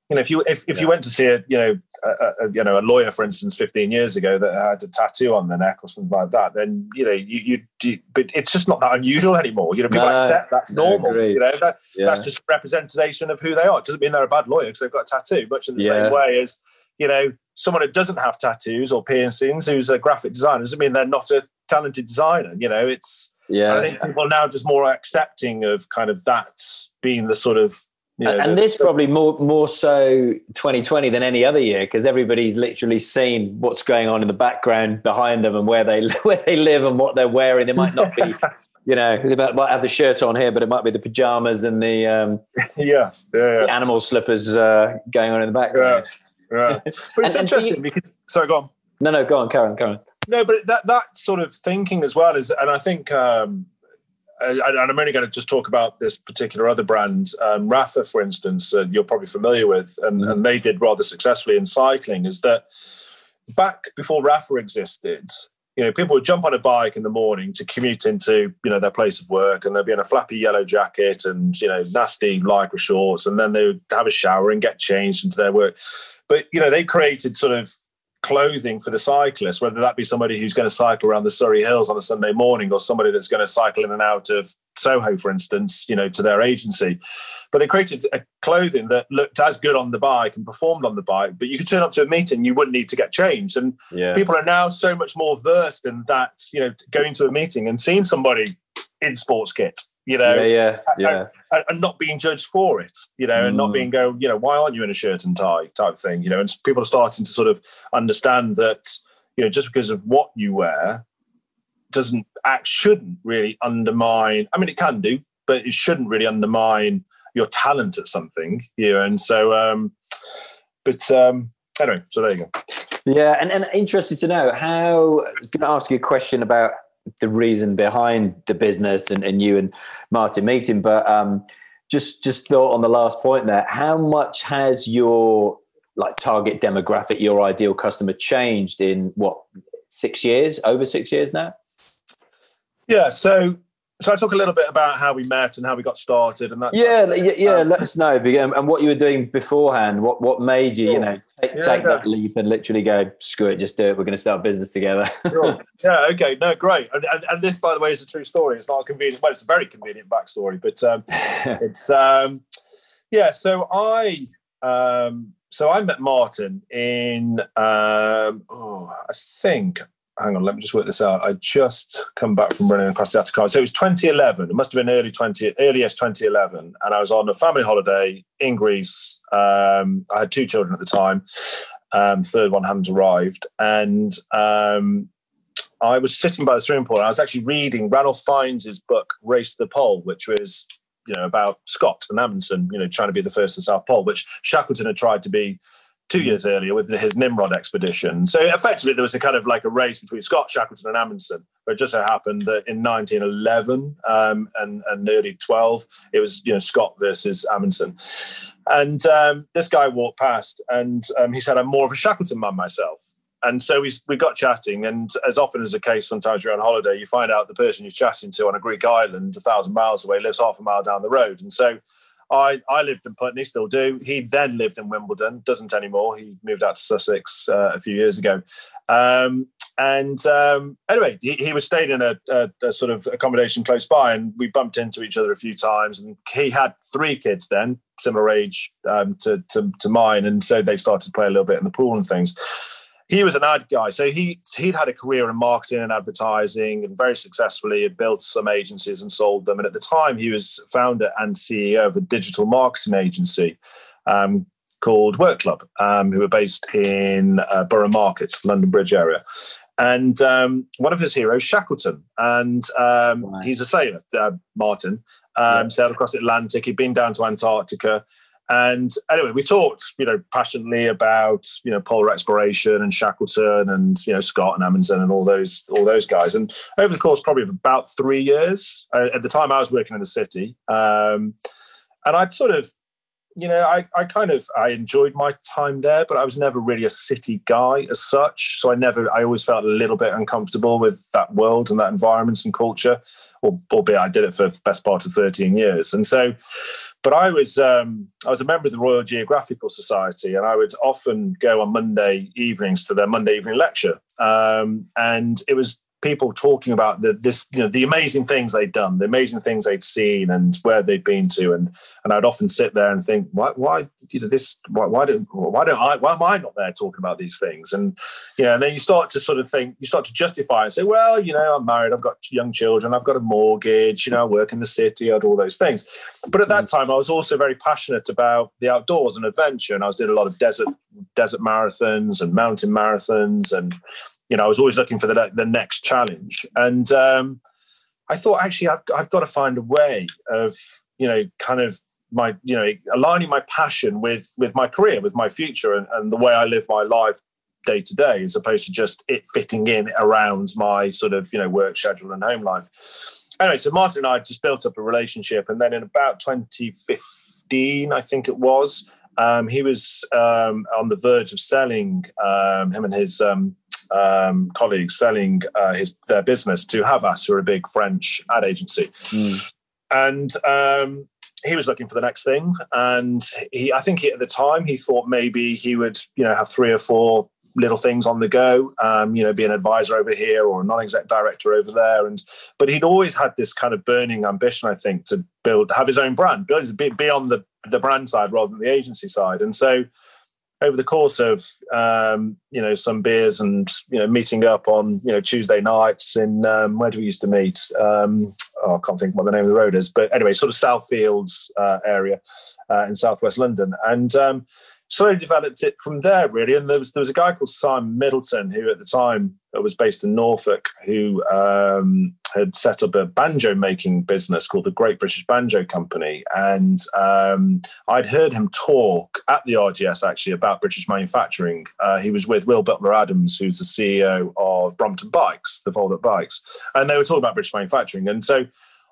you know, if you if, if yeah. you went to see a you know a, a, you know a lawyer, for instance, fifteen years ago that had a tattoo on their neck or something like that, then you know you, you, you but it's just not that unusual anymore. You know, people no, accept that's normal. You know, that, yeah. that's just representation of who they are. It doesn't mean they're a bad lawyer because they've got a tattoo. Much in the yeah. same way as you know someone who doesn't have tattoos or piercings, who's a graphic designer, doesn't mean they're not a talented designer. You know, it's yeah. I think people are now just more accepting of kind of that being the sort of you know, and this probably more more so 2020 than any other year because everybody's literally seen what's going on in the background behind them and where they where they live and what they're wearing. They might not be, you know, they might have the shirt on here, but it might be the pajamas and the um, yes, yeah, yeah. The animal slippers uh, going on in the background. Yeah, yeah. but it's and, interesting and you, because sorry, go on. No, no, go on, Karen, Karen. No, but that that sort of thinking as well is, and I think. Um, and I'm only going to just talk about this particular other brand, um, Rapha, for instance, uh, you're probably familiar with, and, mm. and they did rather successfully in cycling, is that back before Rapha existed, you know, people would jump on a bike in the morning to commute into, you know, their place of work, and they'd be in a flappy yellow jacket and, you know, nasty lycra shorts, and then they would have a shower and get changed into their work. But, you know, they created sort of clothing for the cyclist, whether that be somebody who's going to cycle around the Surrey Hills on a Sunday morning or somebody that's going to cycle in and out of Soho, for instance, you know, to their agency. But they created a clothing that looked as good on the bike and performed on the bike, but you could turn up to a meeting, you wouldn't need to get changed. And yeah. people are now so much more versed in that, you know, going to a meeting and seeing somebody in sports kit you know, yeah, yeah, and, and, not being judged for it, you know, mm. and not mm. being go, you know, why aren't you in a shirt and tie type thing, you know, and people are starting to sort of understand that, you know, just because of what you wear doesn't act shouldn't really undermine. I mean, it can do, but it shouldn't really undermine your talent at something, you know, and so, um, but um, anyway, so there you go. Yeah, and, and interested to know how. Going to ask you a question about the reason behind the business and, and you and Martin meeting. But um, just just thought on the last point there, how much has your like target demographic, your ideal customer changed in what six years, over six years now? Yeah, so so I talk a little bit about how we met and how we got started and that. Yeah, yeah, yeah. Um, let us know if you and what you were doing beforehand. What what made you, sure. you know, take, yeah, take that leap and literally go screw it, just do it. We're going to start business together. sure. Yeah. Okay. No. Great. And, and, and, this, by the way, is a true story. It's not a convenient. Well, it's a very convenient backstory, but um, it's um, yeah. So I um, so I met Martin in um, oh, I think hang on, let me just work this out. I just come back from running across the Atacama. So it was 2011. It must have been early 20, earliest 2011. And I was on a family holiday in Greece. Um, I had two children at the time. Um, third one hadn't arrived. And um, I was sitting by the swimming pool and I was actually reading Ranulph Fiennes' book, Race to the Pole, which was, you know, about Scott and Amundsen, you know, trying to be the first to South Pole, which Shackleton had tried to be two years earlier with his Nimrod expedition. So effectively, there was a kind of like a race between Scott Shackleton and Amundsen. But it just so happened that in 1911 um, and, and early 12, it was you know Scott versus Amundsen. And um, this guy walked past, and um, he said, "I'm more of a Shackleton man myself." And so we we got chatting, and as often as the case, sometimes you're on holiday, you find out the person you're chatting to on a Greek island, a thousand miles away, lives half a mile down the road, and so I, I lived in Putney, still do. He then lived in Wimbledon, doesn't anymore. He moved out to Sussex uh, a few years ago. Um, and um, anyway, he, he, was staying in a, a, a, sort of accommodation close by, and we bumped into each other a few times. And he had three kids then, similar age um, to, to, to mine, and so they started to play a little bit in the pool and things he was an ad guy. So he he'd had a career in marketing and advertising and very successfully had built some agencies and sold them. And at the time, he was founder and CEO of a digital marketing agency um, called Work Club, um, who were based in uh, Borough Market, London Bridge area. And um, one of his heroes, Shackleton, and um, he's a sailor, uh, Martin, um, yeah. sailed across the Atlantic. He'd been down to Antarctica. And anyway, we talked, you know, passionately about, you know, polar exploration and Shackleton and, you know, Scott and Amundsen and all those, all those guys. And over the course probably of about three years, uh, at the time I was working in the city, um, and I'd sort of you know, I, I kind of I enjoyed my time there, but I was never really a city guy as such. So I never I always felt a little bit uncomfortable with that world and that environment and culture, or, albeit I did it for best part of 13 years. And so but I was um, I was a member of the Royal Geographical Society, and I would often go on Monday evenings to their Monday evening lecture, um, and it was people talking about the this you know the amazing things they'd done the amazing things they'd seen and where they'd been to. And and I'd often sit there and think why why you know this why why don't why don't I why am I not there talking about these things? And you know and then you start to sort of think you start to justify and say well you know I'm married I've got young children I've got a mortgage you know I work in the city I do all those things. But at that mm. time I was also very passionate about the outdoors and adventure. And I was doing a lot of desert desert marathons and mountain marathons and you know, I was always looking for the, the next challenge. And um, I thought, actually, I've, I've got to find a way of, you know, kind of my, you know, aligning my passion with with my career, with my future, and, and the way I live my life day to day, as opposed to just it fitting in around my sort of, you know, work schedule and home life. Anyway, so Martin and I just built up a relationship, and then in about 2015, I think it was, um, he was um, on the verge of selling um, him and his um, colleagues selling uh, his their business to Havas, who are a big French ad agency, mm. and um, he was looking for the next thing. And he, I think he, at the time, he thought maybe he would, you know, have three or four little things on the go, um, you know, be an advisor over here or a non-exec director over there. And but he'd always had this kind of burning ambition, I think, to build, have his own brand, build, be, be on the the brand side rather than the agency side. And so over the course of um, you know some beers and you know meeting up on you know Tuesday nights in um, where do we used to meet? Um, oh, I can't think what the name of the road is, but anyway, sort of Southfields uh, area uh, in southwest London, and um, slowly developed it from there, really. And there was there was a guy called Simon Middleton who, at the time, was based in Norfolk, who um, had set up a banjo making business called the Great British Banjo Company. And um, I'd heard him talk at the RGS actually about British manufacturing. Uh, he was with Will Butler Adams, who's the CEO of Brompton Bikes, the fold up bikes, and they were talking about British manufacturing. And so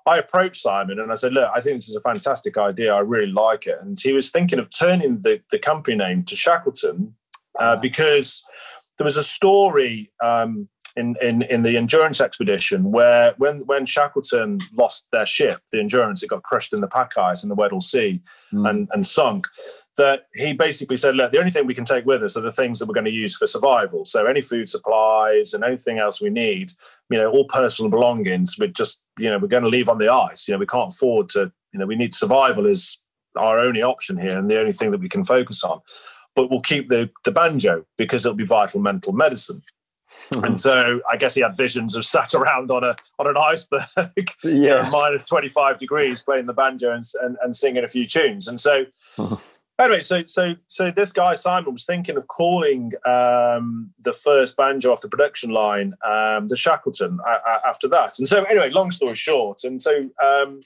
I approached Simon and I said, look, I think this is a fantastic idea. I really like it. And he was thinking of turning the, the company name to Shackleton uh, because there was a story um, in, in, in the endurance expedition where when when Shackleton lost their ship, the endurance, it got crushed in the pack ice in the Weddell Sea mm. and, and sunk. That he basically said, look, the only thing we can take with us are the things that we're going to use for survival. So any food supplies and anything else we need, you know, all personal belongings, we're just, you know, we're going to leave on the ice. You know, we can't afford to, you know, we need survival is our only option here and the only thing that we can focus on. But we'll keep the the banjo because it'll be vital mental medicine. Mm-hmm. And so I guess he had visions of sat around on a on an iceberg, yeah, you know, minus twenty five degrees, playing the banjo and, and, and singing a few tunes. And so, mm-hmm. Anyway, so so so this guy Simon was thinking of calling um, the first banjo off the production line um, the Shackleton after that. And so anyway, long story short, and so um,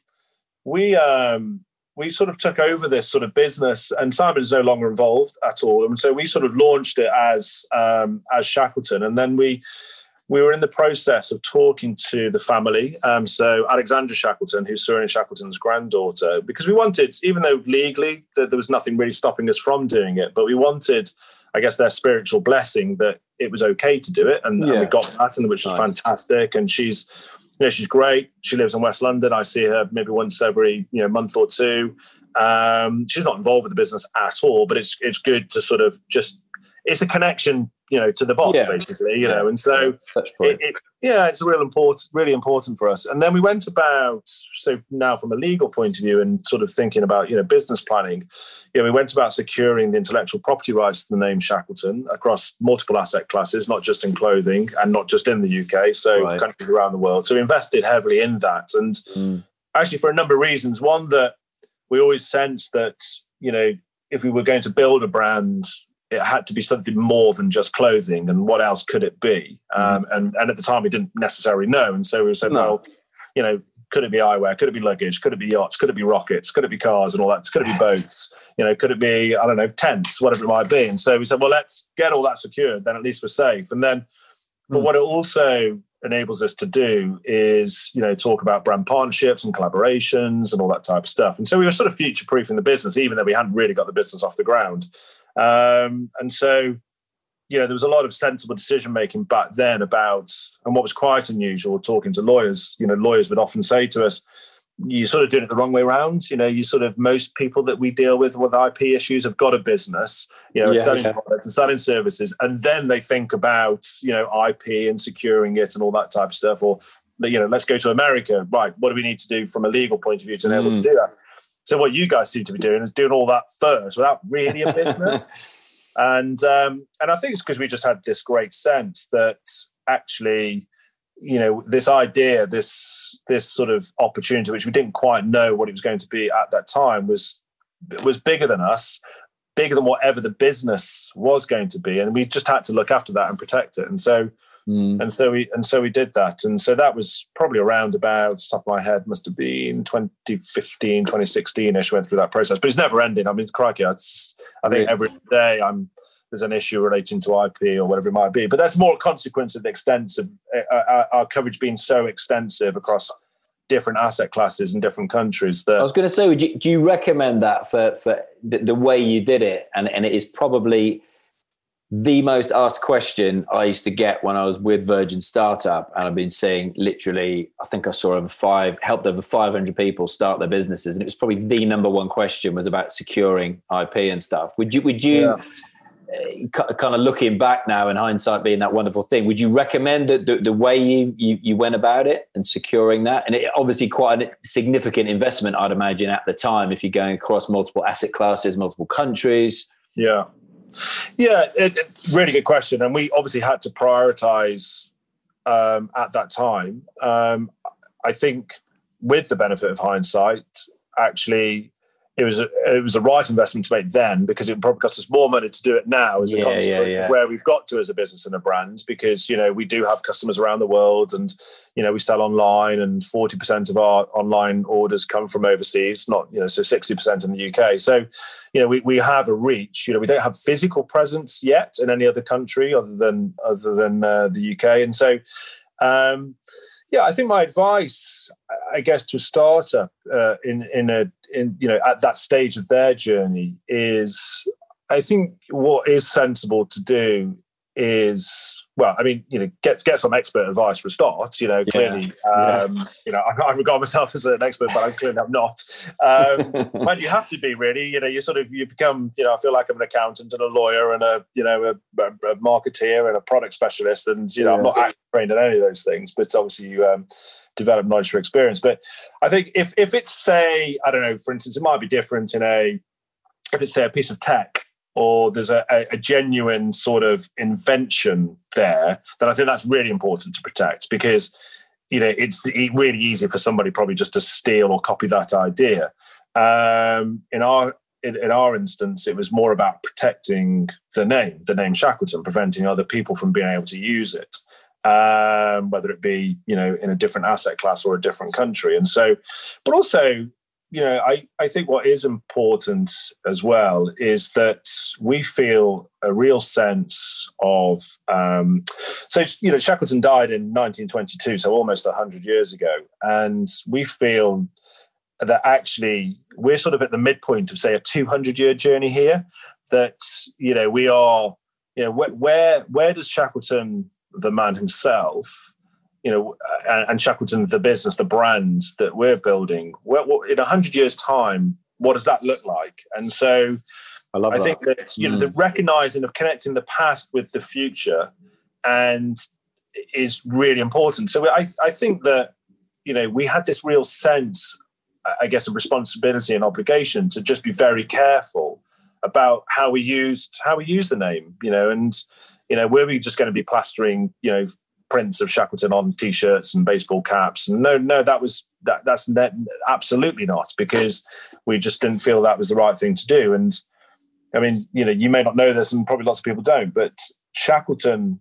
we um, we sort of took over this sort of business, and Simon is no longer involved at all. And so we sort of launched it as um, as Shackleton, and then we we were in the process of talking to the family. Um, so Alexandra Shackleton, who's Ian Shackleton's granddaughter, because we wanted, even though legally there was nothing really stopping us from doing it, but we wanted, I guess, their spiritual blessing that it was okay to do it, and, yeah. and we got that, and which was nice. fantastic. And she's you know, she's great. She lives in West London. I see her maybe once every you know month or two. Um, she's not involved with the business at all, but it's it's good to sort of just it's a connection you know to the boss yeah. basically you yeah. know and so it, it, yeah it's real important really important for us and then we went about so now from a legal point of view and sort of thinking about you know business planning you know we went about securing the intellectual property rights to the name shackleton across multiple asset classes not just in clothing and not just in the uk so right. countries around the world so we invested heavily in that and mm. actually for a number of reasons one that we always sensed that you know if we were going to build a brand it had to be something more than just clothing and what else could it be? Mm. um, and, and at the time we didn't necessarily know and so we said no. well you know could it be eyewear? Could it be luggage? Could it be yachts? Could it be rockets? Could it be cars and all that? Could it be boats? You know could it be i don't know tents whatever it might be? And so we said well let's get all that secured then at least we're safe. And then but mm. what it also enables us to do is you know talk about brand partnerships and collaborations and all that type of stuff. And so we were sort of future proofing the business even though we hadn't really got the business off the ground um, and so, you know, there was a lot of sensible decision making back then about, and what was quite unusual talking to lawyers, you know, lawyers would often say to us, you're sort of doing it the wrong way around. You know, you sort of most people that we deal with with IP issues have got a business, you know, yeah, selling yeah. products and selling services, and then they think about you know IP and securing it and all that type of stuff. Or you know, let's go to America. Right, what do we need to do from a legal point of view to enable mm. us to do that? So what you guys seem to be doing is doing all that first without really a business. and um, and I think it's because we just had this great sense that actually, you know, this idea, this this sort of opportunity, which we didn't quite know what it was going to be at that time, was was bigger than us, bigger than whatever the business was going to be, and we just had to look after that and protect it. And so Mm. And so we and so we did that. And so that was probably around about top of my head, must have been 2015, 2016 ish went through that process. But it's never ending. I mean, crikey, it's, I think every day I'm there's an issue relating to IP or whatever it might be. But that's more a consequence of the extensive uh, uh, our coverage being so extensive across different asset classes in different countries. That I was going to say, you, do you recommend that for for the, the way you did it? And and it is probably the most asked question I used to get when I was with Virgin Startup, and I've been seeing literally, I think I saw over five, helped over 500 people start their businesses, and it was probably the number one question was about securing IP and stuff. Would you, would you, yeah. uh, kind of looking back now, in hindsight, being that wonderful thing, would you recommend the, the, the way you, you you went about it and securing that? And it obviously quite a significant investment, I'd imagine, at the time, if you're going across multiple asset classes, multiple countries. Yeah. Yeah, it, it, really good question. And we obviously had to prioritize um, at that time. Um, I think, with the benefit of hindsight, actually, it was a, it was a right investment to make then because it would probably cost us more money to do it now as a yeah, consequence yeah, yeah. where we've got to as a business and a brand because you know we do have customers around the world and you know we sell online and 40% of our online orders come from overseas not you know so 60% in the UK so you know we, we have a reach. You know we don't have physical presence yet in any other country other than other than uh, the UK and so um, yeah, I think my advice, I guess, to a startup uh, in in a in you know at that stage of their journey is, I think what is sensible to do is well, I mean, you know, get get some expert advice for a start. You know, clearly, yeah. Um, yeah. you know, I, I, regard myself as an expert, but I'm clearly I'm not. Um, but you have to be really. You know, you sort of you become. You know, I feel like I'm an accountant and a lawyer and a you know a, a marketeer and a product specialist, and you know, yeah. I'm not trained in any of those things. But obviously, you um, develop knowledge through experience. But I think if if it's say, I don't know, for instance, it might be different in a if it's say a piece of tech or there's a, a, genuine sort of invention there, then I think that's really important to protect because you know it's really easy for somebody probably just to steal or copy that idea. Um, in our in, in, our instance, it was more about protecting the name, the name Shackleton, preventing other people from being able to use it, um, whether it be you know in a different asset class or a different country. And so, but also you know, I, I think what is important as well is that we feel a real sense of. Um, so, you know, Shackleton died in 1922, so almost 100 years ago. And we feel that actually we're sort of at the midpoint of, say, a 200 year journey here. That, you know, we are, you know, where, where, where does Shackleton, the man himself, you know, and, and Shackleton, the business, the brand that we're building, well, in a hundred years' time, what does that look like? And so, I, love I that. think that you know, the mm. recognizing of connecting the past with the future, and is really important. So I, I think that you know we had this real sense, I guess, of responsibility and obligation to just be very careful about how we used how we use the name, you know, and you know, were we just going to be plastering, you know, prints of Shackleton on t-shirts and baseball caps. And no, no, that was that, that's absolutely not because we just didn't feel that was the right thing to do. And I mean, you know, you may not know this, and probably lots of people don't, but Shackleton.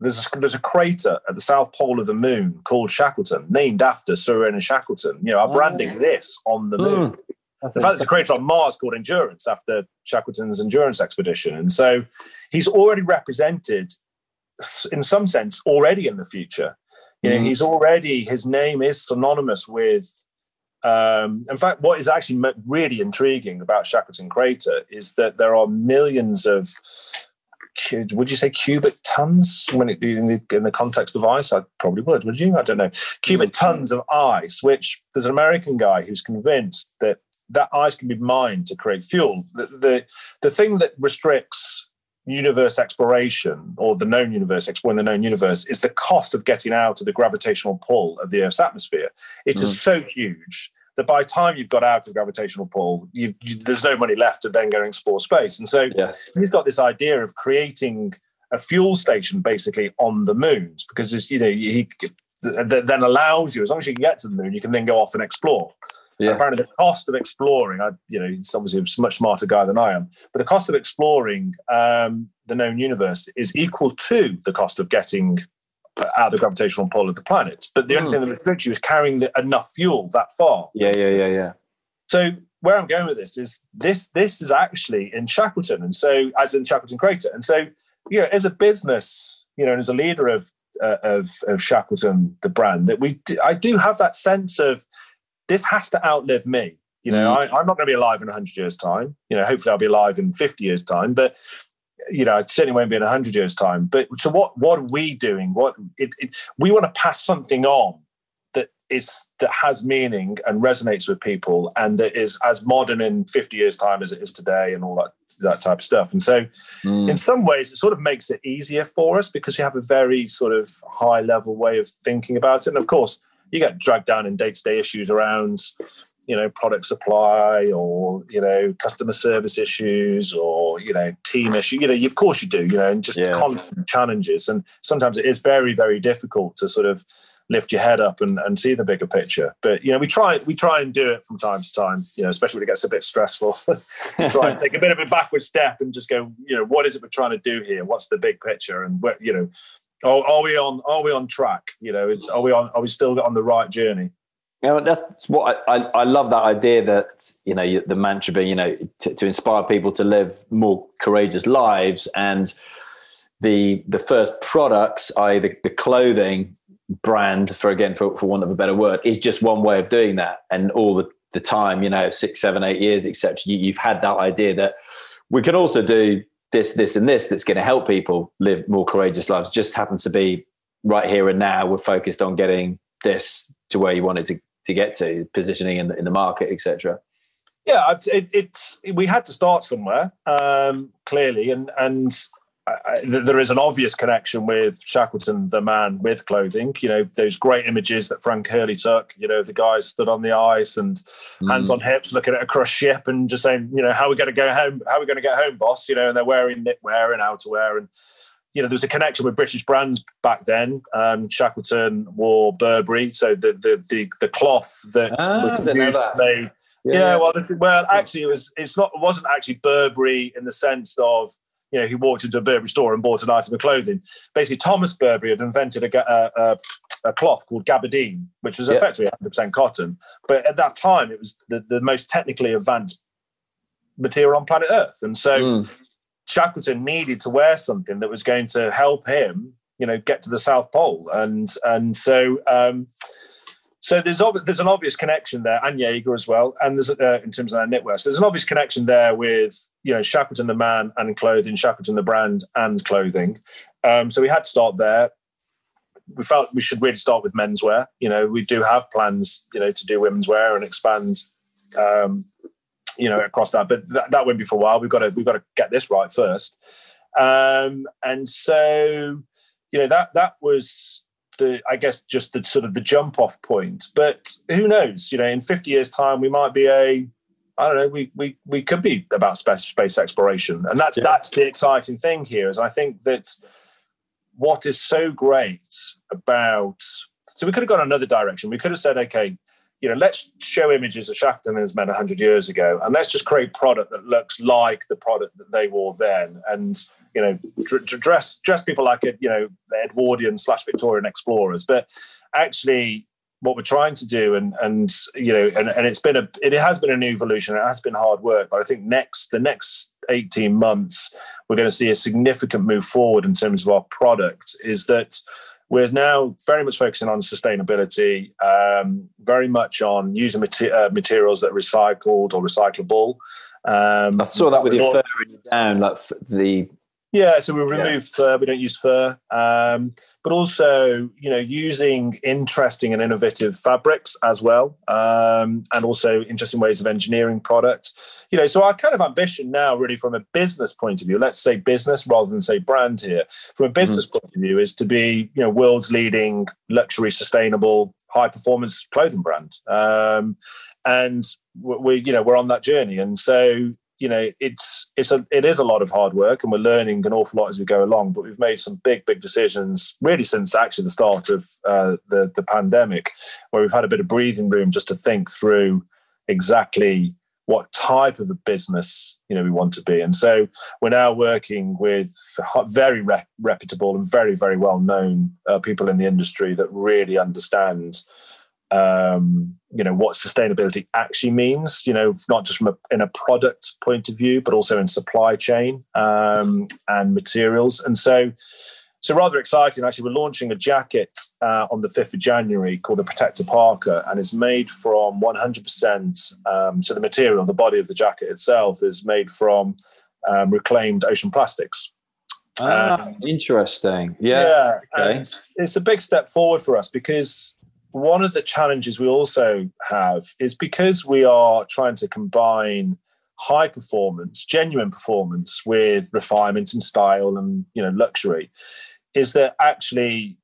There's a, there's a crater at the south pole of the moon called Shackleton, named after Sir Ernest Shackleton. You know, our brand oh. exists on the moon. Mm. In fact, there's a crater on Mars called Endurance after Shackleton's Endurance expedition. And so he's already represented in some sense already in the future. You know, mm he's already his name is synonymous with. Um, in fact, what is actually really intriguing about Shackleton Crater is that there are millions of would you say cubic tons when it in the, in the context of ice? I probably would. Would you? I don't know. Cubic tons of ice. Which there's an American guy who's convinced that that ice can be mined to create fuel. The the, the thing that restricts universe exploration or the known universe, exploring the known universe, is the cost of getting out of the gravitational pull of the Earth's atmosphere. It mm. is so huge that by the time you've got out of the gravitational pull, you, there's no money left to then go and explore space. And so yeah. he's got this idea of creating a fuel station basically on the moons because you know he then allows you as long as you can get to the moon, you can then go off and explore. Yeah. Apparently, the cost of exploring, I, you know, he's obviously a much smarter guy than I am, but the cost of exploring um, the known universe is equal to the cost of getting out of the gravitational pull of the planet. But the only mm. thing that restricts you is carrying the, enough fuel that far. Yeah, yeah, yeah, yeah. So where I'm going with this is this this is actually in Shackleton, and so as in Shackleton Crater, and so you know, as a business, you know, and as a leader of uh, of, of Shackleton, the brand, that we do, I do have that sense of this has to outlive me. You know, mm. I, am not going to be alive in 100 years' time. You know, hopefully I'll be alive in 50 years' time, but you know, it certainly won't be in 100 years' time. But so what? What are we doing? What it, it, we want to pass something on that is that has meaning and resonates with people, and that is as modern in 50 years' time as it is today, and all that that type of stuff. And so, mm. in some ways, it sort of makes it easier for us because we have a very sort of high level way of thinking about it. And of course, you get dragged down in day-to-day issues around you know product supply or you know customer service issues or you know team issue you know of course you do you know and just yeah. constant challenges. And sometimes it is very very difficult to sort of lift your head up and, and see the bigger picture. But you know we try we try and do it from time to time you know especially when it gets a bit stressful. Try and take a bit of a backward step and just go you know what is it we're trying to do here? What's the big picture? And what you know are, are we on are we on track? You know, it's are we on are we still on the right journey? You know, that's what I, I, I love that idea that you know the mantra being you know to, to inspire people to live more courageous lives and the the first products, i.e. The, the clothing brand for again for, for want of a better word is just one way of doing that and all the, the time you know six seven eight years etc you, you've had that idea that we can also do this, this, and this that's going to help people live more courageous lives. Just happens to be right here and now. We're focused on getting this to where you wanted to to get to, positioning in the, in the market, etc. Yeah, it, it's we had to start somewhere um, clearly, and and I, there is an obvious connection with Shackleton, the man with clothing. You know, those great images that Frank Hurley took. You know, the guys stood on the ice and mm. hands on hips, looking at a crushed ship, and just saying, you know, how are we going to go home? How are we going to get home, boss? You know, and they're wearing knitwear and outerwear, and you know, there was a connection with British brands back then. Um, Shackleton wore Burberry, so the the the, the cloth that ah, was used. Yeah, yeah, well, well, actually, it was. It's not. It wasn't actually Burberry in the sense of you know, he walked into a Burberry store and bought an item of clothing. Basically, Thomas Burberry had invented a, a, a cloth called gabardine, which was effectively 100% cotton. But at that time, it was the, the most technically advanced material on planet Earth. And so mm. Shackleton needed to wear something that was going to help him, you know, get to the South Pole. And and so um, so there's there's an obvious connection there, and Jaeger as well, and there's uh, in terms of that knitwear. So there's an obvious connection there with you know Shackleton the man and clothing, Shackleton the brand and clothing. Um, so we had to start there. We felt we should really start with menswear. You know, we do have plans, you know, to do women's wear and expand, um, you know, across that. But that, that won't be for a while. We've got to we've got to get this right first. Um, and so, you know, that that was the I guess just the sort of the jump off point. But who knows? You know, in 50 years' time, we might be a I don't know. We we we could be about space space exploration, and that's yeah. that's the exciting thing here. Is I think that what is so great about so we could have gone another direction. We could have said, okay, you know, let's show images of Shackleton and his men 100 years ago, and let's just create product that looks like the product that they wore then, and you know, dress dress people like it, you know, Edwardian slash Victorian explorers. But actually, what we're trying to do, and and you know, and, and it's been a it has been an evolution. It has been hard work, but I think next the next eighteen months we're going to see a significant move forward in terms of our product. Is that we're now very much focusing on sustainability, um, very much on using mater- uh, materials that are recycled or recyclable. Um, I saw that with your fur down, like the yeah, so we remove yeah. fur. We don't use fur, um, but also you know using interesting and innovative fabrics as well, um, and also interesting ways of engineering product. You know, so our kind of ambition now, really, from a business point of view, let's say business rather than say brand here, from a business mm-hmm. point of view, is to be you know world's leading luxury, sustainable, high performance clothing brand, um, and we you know we're on that journey, and so you know it's it's a it is a lot of hard work and we're learning an awful lot as we go along but we've made some big big decisions really since actually the start of uh, the the pandemic where we've had a bit of breathing room just to think through exactly what type of a business you know we want to be. And so we're now working with very re- reputable and very very well known uh, people in the industry that really understand um, you know what sustainability actually means you know not just from a, in a product point of view but also in supply chain um, and materials and so so rather exciting actually we're launching a jacket uh, on the 5th of january called the protector parka and it's made from 100% um, so the material the body of the jacket itself is made from um, reclaimed ocean plastics Ah, interesting. Yeah. yeah okay. it's a big step forward for us because one of the challenges we also have is because we are trying to combine high performance, genuine performance with refinement and style and you know luxury, is that actually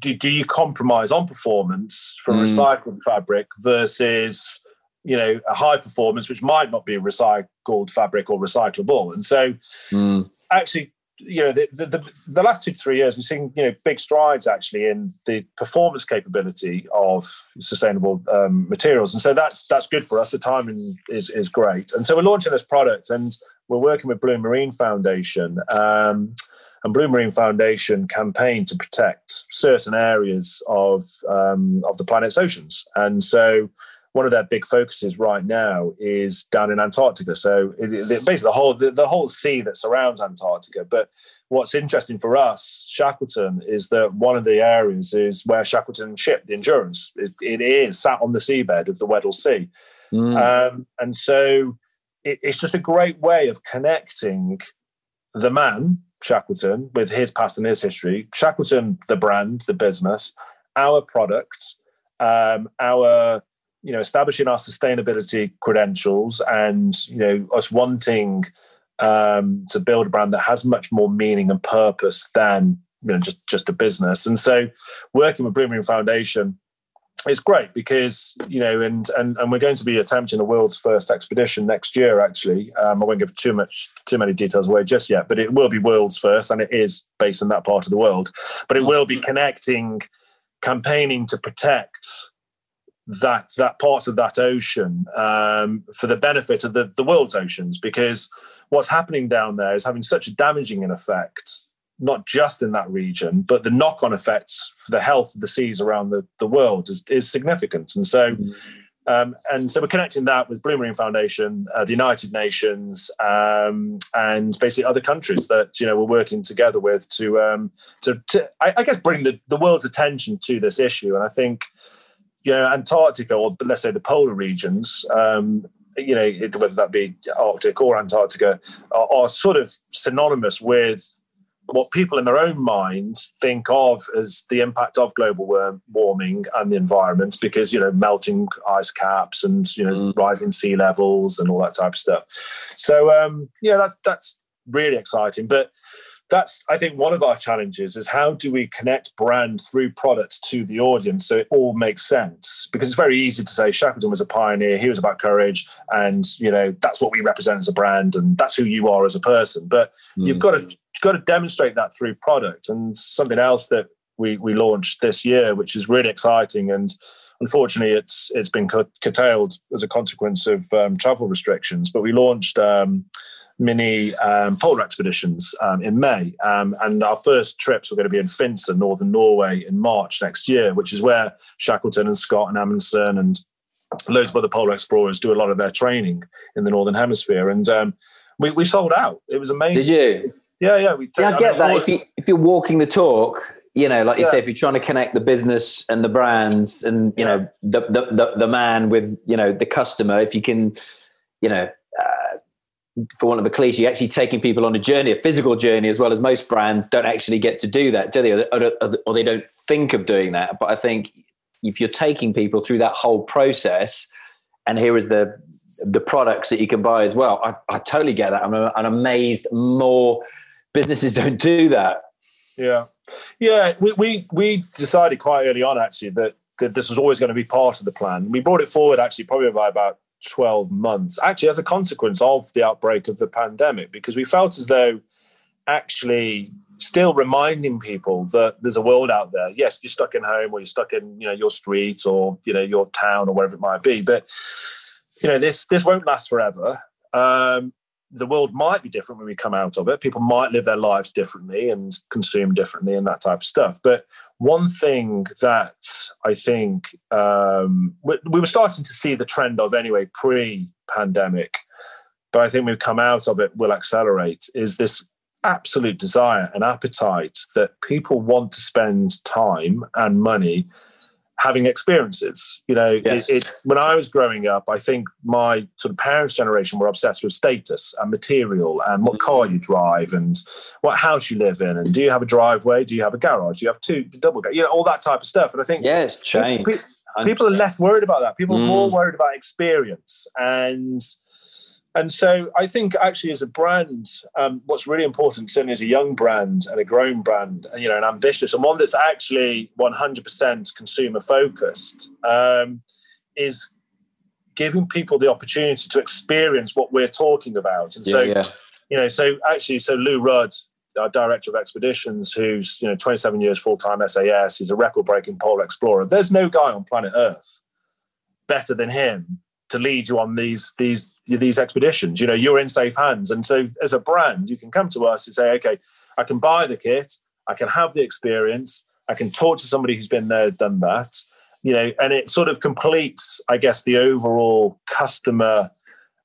do, do you compromise on performance from mm. recycled fabric versus you know a high performance which might not be recycled fabric or recyclable and so mm. actually you know, the, the, the, last two three years, we've seen you know big strides actually in the performance capability of sustainable um, materials, and so that's that's good for us. The timing is is great, and so we're launching this product, and we're working with Blue Marine Foundation. Um, and Blue Marine Foundation campaign to protect certain areas of um, of the planet's oceans, and so one of their big focuses right now is down in Antarctica. So it, it, basically, the whole the, the, whole sea that surrounds Antarctica. But what's interesting for us, Shackleton, is that one of the areas is where Shackleton ship, the Endurance, it, it is sat on the seabed of the Weddell Sea, mm. um, and so it's just a great way of connecting the man, Shackleton, with his past and his history, Shackleton, the brand, the business, our product, um, our you know establishing our sustainability credentials and you know us wanting um, to build a brand that has much more meaning and purpose than you know just just a business. And so working with Blue Foundation is great because you know and, and and we're going to be attempting the world's first expedition next year actually. Um, i won't give too much too many details away just yet but it will be world's first and it is based in that part of the world. But it will be connecting campaigning to protect that that part of that ocean um, for the benefit of the, the world's oceans because what's happening down there is having such a damaging effect not just in that region but the knock-on effects for the health of the seas around the, the world is, is significant and so mm-hmm. um, and so we're connecting that with Blue Marine Foundation, uh, the United Nations, um, and basically other countries that you know we're working together with to um, to, to I, I guess bring the, the world's attention to this issue. And I think you know, Antarctica or let's say the polar regions, um, you know, whether that be Arctic or Antarctica, are, are, sort of synonymous with what people in their own minds think of as the impact of global warming and the environment, because you know, melting ice caps and you know, mm. rising sea levels and all that type of stuff. So um, yeah, that's that's really exciting, but that's i think one of our challenges is how do we connect brand through product to the audience so it all makes sense? Because it's very easy to say shackleton was a pioneer. He was about courage. And you know that's what we represent as a brand and that's who you are as a person. But mm. you've got to you've got to demonstrate that through product. And something else that we we launched this year which is really exciting and unfortunately it's it's been curtailed as a consequence of um, travel restrictions but we launched um, mini um, polar expeditions um, in May. Um, and our first trips were going to be in Finse, northern Norway, in March next year, which is where Shackleton and Scott and Amundsen and loads of other polar explorers do a lot of their training in the northern hemisphere. And um, we, we sold out. It was amazing. Did you? Yeah, yeah. We yeah, I get I mean, that. If, you, if you're walking the talk, you know, like you yeah. say, if you're trying to connect the business and the brands and, you yeah. know, the, the, the, the man with, you know, the customer, if you can, you know, for one of the cliche, actually taking people on a journey, a physical journey, as well as most brands don't actually get to do that, do they? Or, they don't think of doing that. But I think if you're taking people through that whole process, and here is the the products that you can buy as well, I, I totally get that. I'm, I'm amazed more businesses don't do that. Yeah, yeah. We we we decided quite early on actually that that this was always going to be part of the plan. We brought it forward actually probably by about 12 months, actually, as a consequence of the outbreak of the pandemic, because we felt as though actually still reminding people that there's a world out there. Yes, you're stuck in home or you're stuck in, you know, your street or, you know, your town or wherever it might be. But, you know, this this won't last forever. Um, the world might be different when we come out of it. People might live their lives differently and consume differently and that type of stuff. But one thing that I think um, we, we, were starting to see the trend of anyway pre pandemic, but I think we've come out of it will accelerate is this absolute desire and appetite that people want to spend time and money having experiences. You know, yes. it, it's when I was growing up, I think my sort of parents' generation were obsessed with status and material and what car you drive and what house you live in and do you have a driveway? Do you have a garage? Do you have two double, you know, all that type of stuff. And I think yes, change. People, people are less worried about that. People are more mm. worried about experience and and so I think actually as a brand, um, what's really important, certainly as a young brand and a growing brand, you know, and ambitious, and one that's actually 100% consumer focused, um, is giving people the opportunity to experience what we're talking about. And yeah, so, yeah. you know, so actually, so Lou Rudd, our director of expeditions, who's you know 27 years full time SAS, he's a record breaking polar explorer. There's no guy on planet Earth better than him to lead you on these these these expeditions. You know, you're in safe hands, and so as a brand, you can come to us and say, okay, I can buy the kit, I can have the experience, I can talk to somebody who's been there, done that. You know, and it sort of completes, I guess, the overall customer,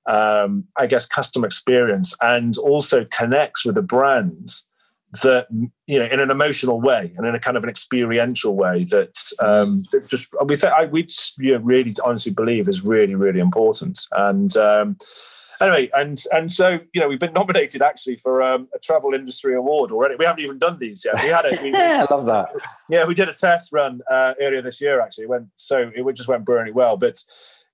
um, I guess, customer experience, and also connects with the brands that you know in an emotional way and in a kind of an experiential way that um it's just we think I we you know, really honestly believe is really really important and um anyway, and and so you know we've been nominated actually for um, a travel industry award already. We haven't even done these yet. We had it. yeah, I love that. Yeah, we did a test run uh, earlier this year. Actually, it went so it just went brilliantly well. But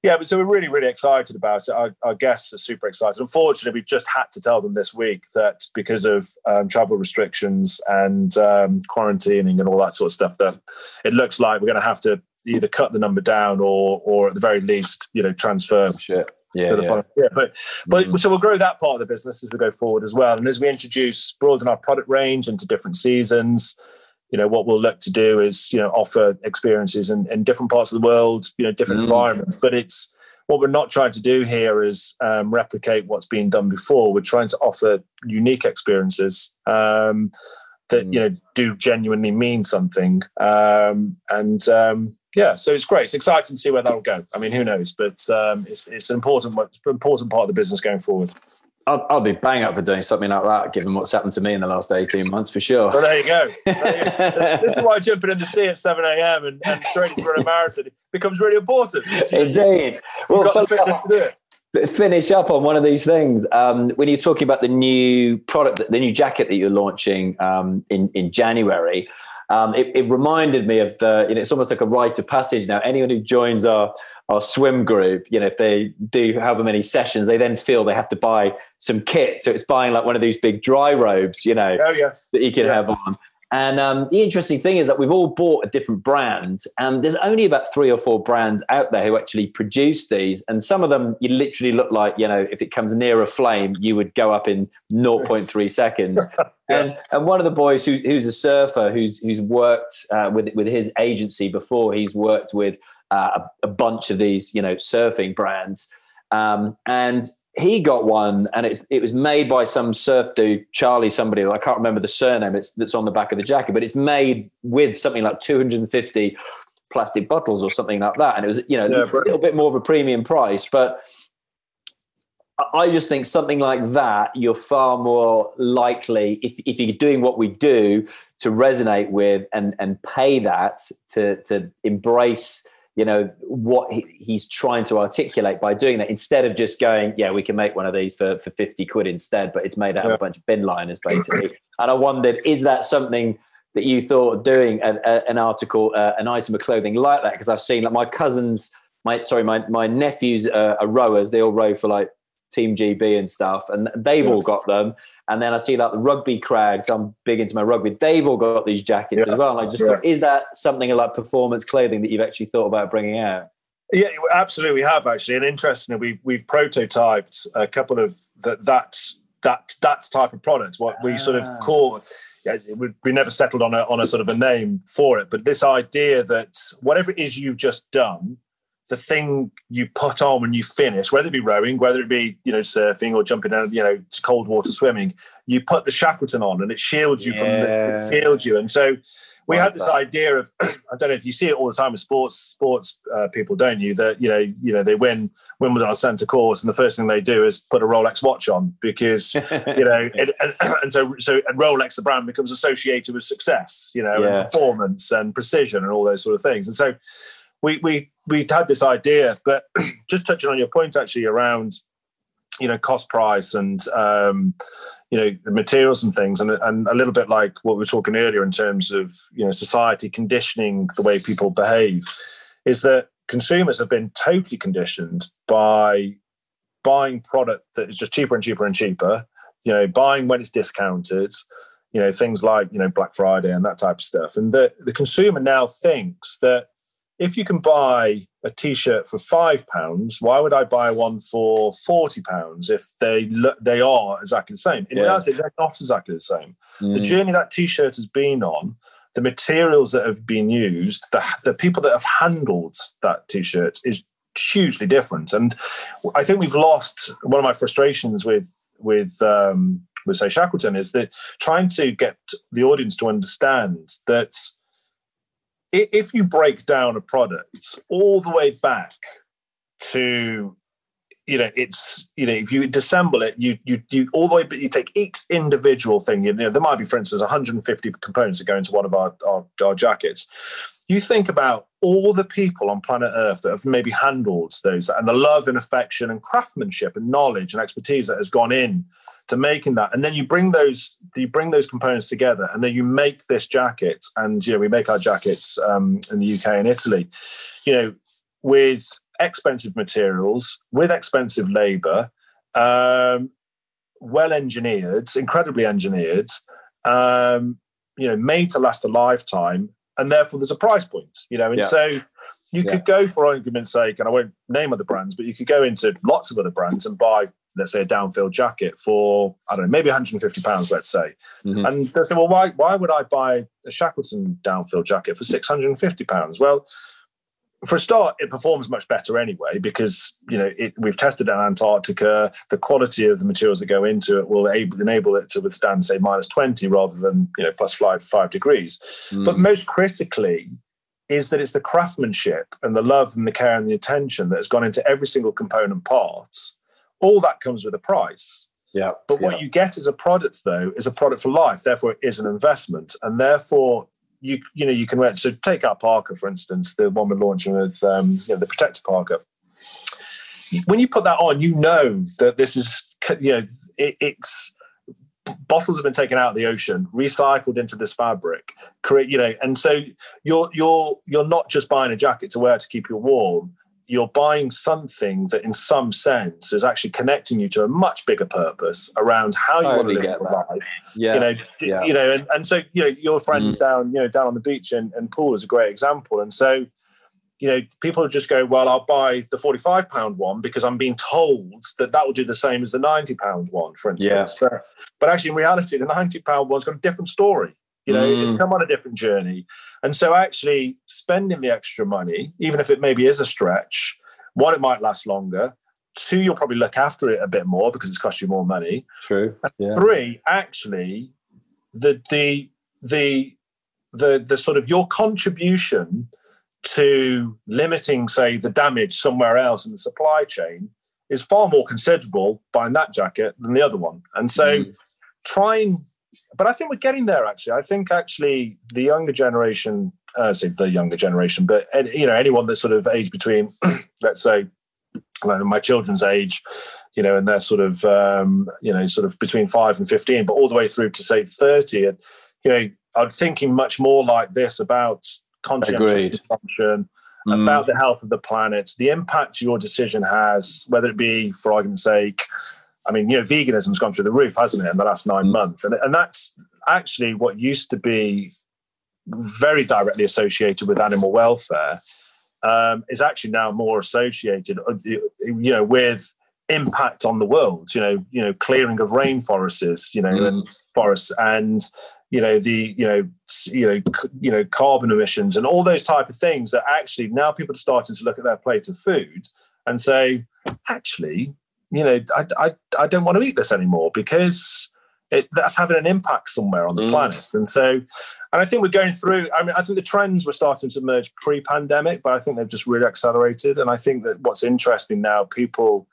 yeah, but so we're really really excited about it. Our, our, guests are super excited. Unfortunately, we just had to tell them this week that because of um, travel restrictions and um, quarantining and all that sort of stuff, that it looks like we're going to have to either cut the number down or or at the very least, you know, transfer. Oh, shit yeah, yeah. yeah. But but mm. so we'll grow that part of the business as we go forward as well. And as we introduce, broaden our product range into different seasons, you know, what we'll look to do is, you know, offer experiences in, in different parts of the world, you know, different mm. environments. But it's what we're not trying to do here is um, replicate what's been done before. We're trying to offer unique experiences um, that, mm. you know, do genuinely mean something. Um, and um, yeah, so it's great. It's exciting to see where that'll go. I mean, who knows? But um, it's it's an important important part of the business going forward. I'll, I'll, be bang up for doing something like that, given what's happened to me in the last 18 months, for sure. Well, there you go. There you go. this is why jumping in the sea at 7 a.m. and, and training for a marathon becomes really important. Indeed. Well, got the fitness to do it finish up on one of these things. Um, when you're talking about the new product, the new jacket that you're launching um, in in January, um, it, it, reminded me of the, you know, it's almost like a rite of passage now. Anyone who joins our, our swim group, you know, if they do however many sessions, they then feel they have to buy some kit. So it's buying like one of these big dry robes, you know, oh, yes. that you can yeah. have on. And um, the interesting thing is that we've all bought a different brand, and there's only about three or four brands out there who actually produce these. And some of them, you literally look like, you know, if it comes near a flame, you would go up in 0.3 seconds. yeah. And and one of the boys who, who's a surfer, who's who's worked uh, with with his agency before, he's worked with uh, a, bunch of these, you know, surfing brands. Um, and he got one, and it's it was made by some surf dude, Charlie somebody. I can't remember the surname. It's that's on the back of the jacket, but it's made with something like 250 plastic bottles or something like that. And it was you know yeah, a little bit more of a premium price, but I just think something like that, you're far more likely if if you're doing what we do to resonate with and and pay that to to embrace you know what he, he's trying to articulate by doing that instead of just going yeah we can make one of these for, for 50 quid instead but it's made out yeah. of a bunch of bin liners basically and i wondered is that something that you thought of doing a, a, an article uh, an item of clothing like that because i've seen like my cousins my sorry my, my nephews uh, are rowers they all row for like team gb and stuff and they've yeah. all got them and then I see like the rugby crags. I'm big into my rugby. They've all got these jackets yeah. as well. And I just yeah. thought, is that something like performance clothing that you've actually thought about bringing out? Yeah, absolutely, we have actually. And interestingly, we we've prototyped a couple of that that that that type of product. What we sort of ah. call. Yeah, we, we never settled on a on a sort of a name for it, but this idea that whatever it is you've just done, the thing you put on when you finish, whether it be rowing, whether it be you know surfing or jumping down, you know, to cold water swimming, you put the Shackleton on and it shields you yeah. from the, it shields you. And so we like had this that. idea of I don't know if you see it all the time with sports sports uh, people, don't you? That you know you know they win win with our centre course, and the first thing they do is put a Rolex watch on because you know it, and, and, so so and Rolex the brand becomes associated with success, you know, yeah. and performance and precision and all those sort of things, and so we we we had this idea, but just touching on your point actually around you know cost price and um, you know the materials and things and, and a little bit like what we were talking earlier in terms of you know society conditioning the way people behave is that consumers have been totally conditioned by buying product that is just cheaper and cheaper and cheaper you know buying when it's discounted you know things like you know black friday and that type of stuff and the, the consumer now thinks that if you can buy a t-shirt for five pounds, why would I buy one for forty pounds if they look, they are exactly the same? In yeah. reality, they're not exactly the same. Mm. The journey that t-shirt has been on, the materials that have been used, the, the people that have handled that t-shirt is hugely different. And I think we've lost one of my frustrations with with um, with say Shackleton is that trying to get the audience to understand that if you break down a product all the way back to you know it's you know if you disassemble it you you you all the way but you take each individual thing you know there might be for instance 150 components that go into one of our, our, our jackets. You think about all the people on planet Earth that have maybe handled those and the love and affection and craftsmanship and knowledge and expertise that has gone in to making that. And then you bring those you bring those components together and then you make this jacket. And you know, we make our jackets um, in the UK and Italy, you know, with expensive materials, with expensive labor, um, well engineered, incredibly engineered, um, you know, made to last a lifetime, and therefore there's a price point, you know, and yeah. so you yeah. could go for argument's sake, and I won't name other brands, but you could go into lots of other brands and buy, let's say, a downfield jacket for I don't know, maybe 150 pounds, let's say, mm-hmm. and they say, well, why why would I buy a Shackleton downfield jacket for 650 pounds? Well, for a start, it performs much better anyway because you know it, we've tested it in Antarctica. The quality of the materials that go into it will able, enable it to withstand, say, minus twenty rather than you know plus five five degrees. Mm. But most critically, is that it's the craftsmanship and the love and the care and the attention that has gone into every single component part. All that comes with a price. Yeah. But what yeah. you get as a product, though, is a product for life. Therefore, it is an investment, and therefore you you know you can rent. So take our Parka for instance, the one we're launching with um, you know the Protector Parka. When you put that on, you know that this is you know it, it's bottles have been taken out of the ocean, recycled into this fabric, create you know, and so you're you're you're not just buying a jacket to wear to keep you warm you're buying something that in some sense is actually connecting you to a much bigger purpose around how you want to live your life. Yeah. You know, yeah. you know, and, and so, you know, your friends mm. down, you know, down on the beach and, and Poole is a great example. And so, you know, people just go, well, I'll buy the 45 pound one because I'm being told that that will do the same as the 90 pound one, for instance. Yeah. But, but actually, in reality, the 90 pound one's got a different story. You know, mm. it's come on a different journey. And so actually spending the extra money, even if it maybe is a stretch, one, it might last longer. Two, you'll probably look after it a bit more because it's cost you more money. True. Yeah. Three, actually, the the the the the sort of your contribution to limiting, say, the damage somewhere else in the supply chain is far more considerable buying that jacket than the other one. And so mm. try and but I think we're getting there. Actually, I think actually the younger generation, uh, say the younger generation, but you know anyone that's sort of age between, let's say, my children's age, you know, and they're sort of um, you know sort of between five and fifteen, but all the way through to say thirty, and you know, I'm thinking much more like this about conscientious consumption. Mm. About the health of the planet, the impact your decision has, whether it be, for argument's sake, I mean, you know, veganism's gone through the roof, hasn't it, in the last nine mm. months? And, and that's actually what used to be very directly associated with animal welfare um, is actually now more associated, uh, you know, with impact on the world. You know, you know, clearing of rainforests, you know, mm. and forests, and you know the you know you know you know carbon emissions and all those type of things that actually now people are starting to look at their plate of food and say, actually, you know, I, I, I don't want to eat this anymore because it, that's having an impact somewhere on the mm. planet. And so, and I think we're going through, I mean, I think the trends were starting to emerge pre pandemic, but I think they've just really accelerated. And I think that what's interesting now, people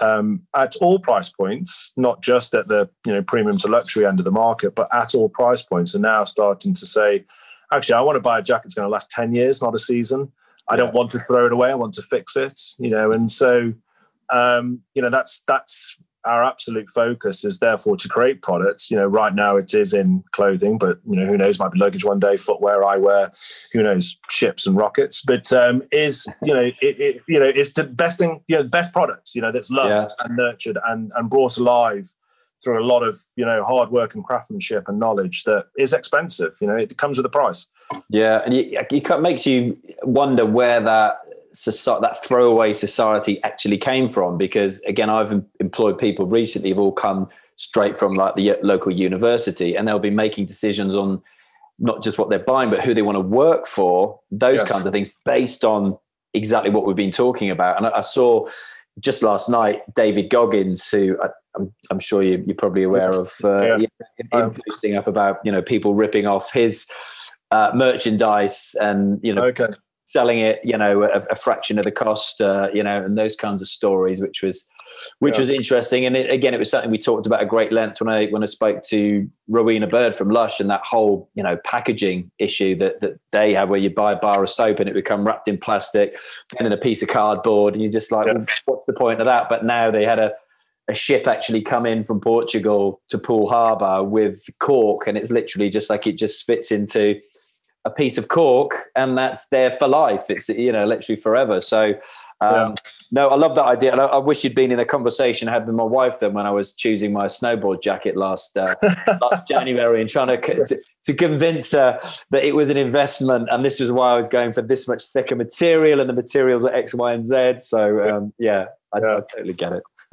um, at all price points, not just at the, you know, premium to luxury end of the market, but at all price points are now starting to say, actually, I want to buy a jacket that's going to last 10 years, not a season. I don't want to throw it away. I want to fix it, you know, and so, um, you know that's that's our absolute focus is therefore to create products. You know, right now it is in clothing, but you know, who knows? Might be luggage one day, footwear, eyewear, who knows, ships and rockets. But um, is you know, it, it you know, it's the best thing, you know, best products. You know, that's loved yeah. and nurtured and and brought alive through a lot of you know hard work and craftsmanship and knowledge that is expensive. You know, it comes with a price. Yeah, and it, it makes you wonder where that society, that throwaway society actually came from. Because again, I've employed people recently who've all come straight from like the local university, and they'll be making decisions on not just what they're buying, but who they want to work for. Those yes. kinds of things based on exactly what we've been talking about. And I, I saw just last night David Goggins, who I, am I'm sure you, are probably aware of, uh, yeah. him posting up about you know people ripping off his uh, merchandise and you know okay selling it, you know, a, a fraction of the cost, uh, you know, and those kinds of stories, which was which yeah. was interesting. And it, again, it was something we talked about at great length when I when I spoke to Rowena Bird from Lush and that whole you know packaging issue that that they have, where you buy a bar of soap and it become wrapped in plastic and in a piece of cardboard, and you're just like, well, what's the point of that? But now they had a a ship actually come in from Portugal to Poole Harbour with cork, and it's literally just like it just fits into a piece of cork, and that's there for life. It's you know literally forever. So um, yeah. No, I love that idea. And I, I, wish you'd been in a conversation I had with my wife then when I was choosing my snowboard jacket last uh, last January and trying to, to, to convince her that it was an investment and this is why I was going for this much thicker material and the materials are X, Y, and Z. So um, yeah, I, yeah. I, totally get it.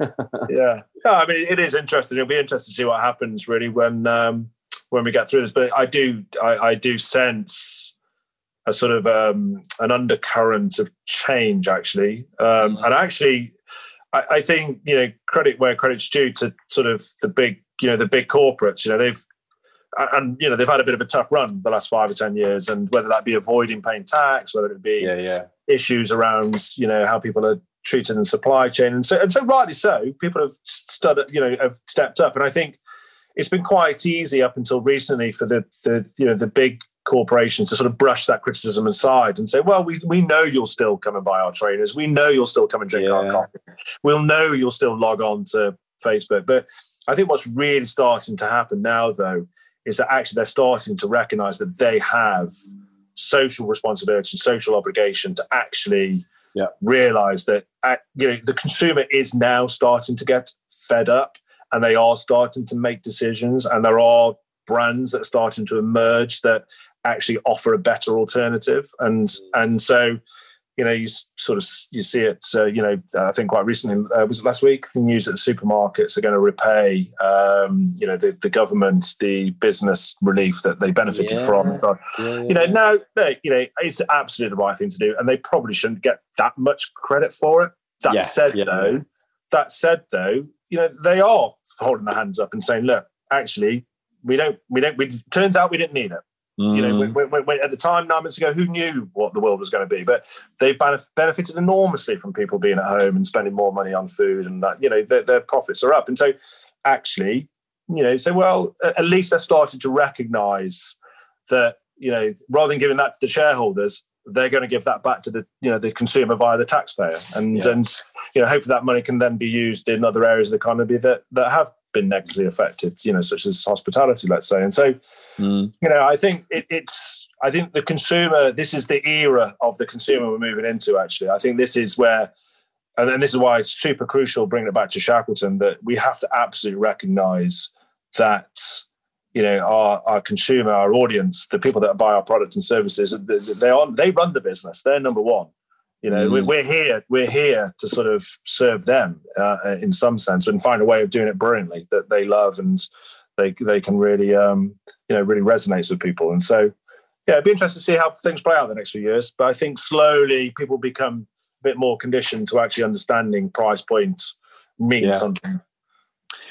yeah, no, I mean it is interesting. It'll be interesting to see what happens really when um, when we get through this. But I do, I, I do sense a sort of um, an undercurrent of change, actually. Um, mm. and actually, I, I, think you know credit where credit's due to sort of the big, you know, the big corporates. You know, they've and you know they've had a bit of a tough run the last five or ten years, and whether that be avoiding paying tax, whether it be yeah, yeah. issues around you know how people are treated in the supply chain, and so and so rightly so, people have stood, you know, have stepped up, and I think it's been quite easy up until recently for the the you know the big corporations to sort of brush that criticism aside and say, well, we, we know you'll still come and buy our trainers. We know you'll still come and drink yeah. our coffee. We'll know you'll still log on to Facebook. But I think what's really starting to happen now, though, is that actually they're starting to recognize that they have social responsibility, social obligation to actually yeah. realize that uh, you know the consumer is now starting to get fed up and they are starting to make decisions and there are brands that are starting to emerge that actually offer a better alternative. And mm. and so, you know, you sort of you see it. Uh, you know, I think quite recently uh, was it last week the news that the supermarkets are going to repay, um, you know, the, the government the business relief that they benefited yeah. from. So, yeah, you know, now you know it's absolutely the right thing to do, and they probably shouldn't get that much credit for it. That said, though, that said though, you know, they are holding their hands up and saying, look, actually, we don't, we don't, we, turns out we didn't need it. Mm. You know, when, when, when, at the time, nine months ago, who knew what the world was going to be? But they've benefited enormously from people being at home and spending more money on food, and that you know their, their profits are up. And so, actually, you know, say, well, at least they're starting to recognise that you know, rather than giving that to the shareholders, they're going to give that back to the you know the consumer via the taxpayer, and yeah. and you know, hopefully that money can then be used in other areas of the economy that that have been negatively affected, you know, such as hospitality, let's say. And so, mm. you know, I think it, it's, I think the consumer, this is the era of the consumer we're moving into, actually. I think this is where, and then this is why it's super crucial bringing it back to Shackleton that we have to absolutely recognize that, you know, our, our consumer, our audience, the people that buy our products and services, they are, they run the business. They're number one. You know, mm. we're here. We're here to sort of serve them uh, in some sense, and find a way of doing it brilliantly that they love and they they can really um, you know really resonates with people. And so, yeah, it'd be interesting to see how things play out the next few years. But I think slowly people become a bit more conditioned to actually understanding price points mean yeah. something.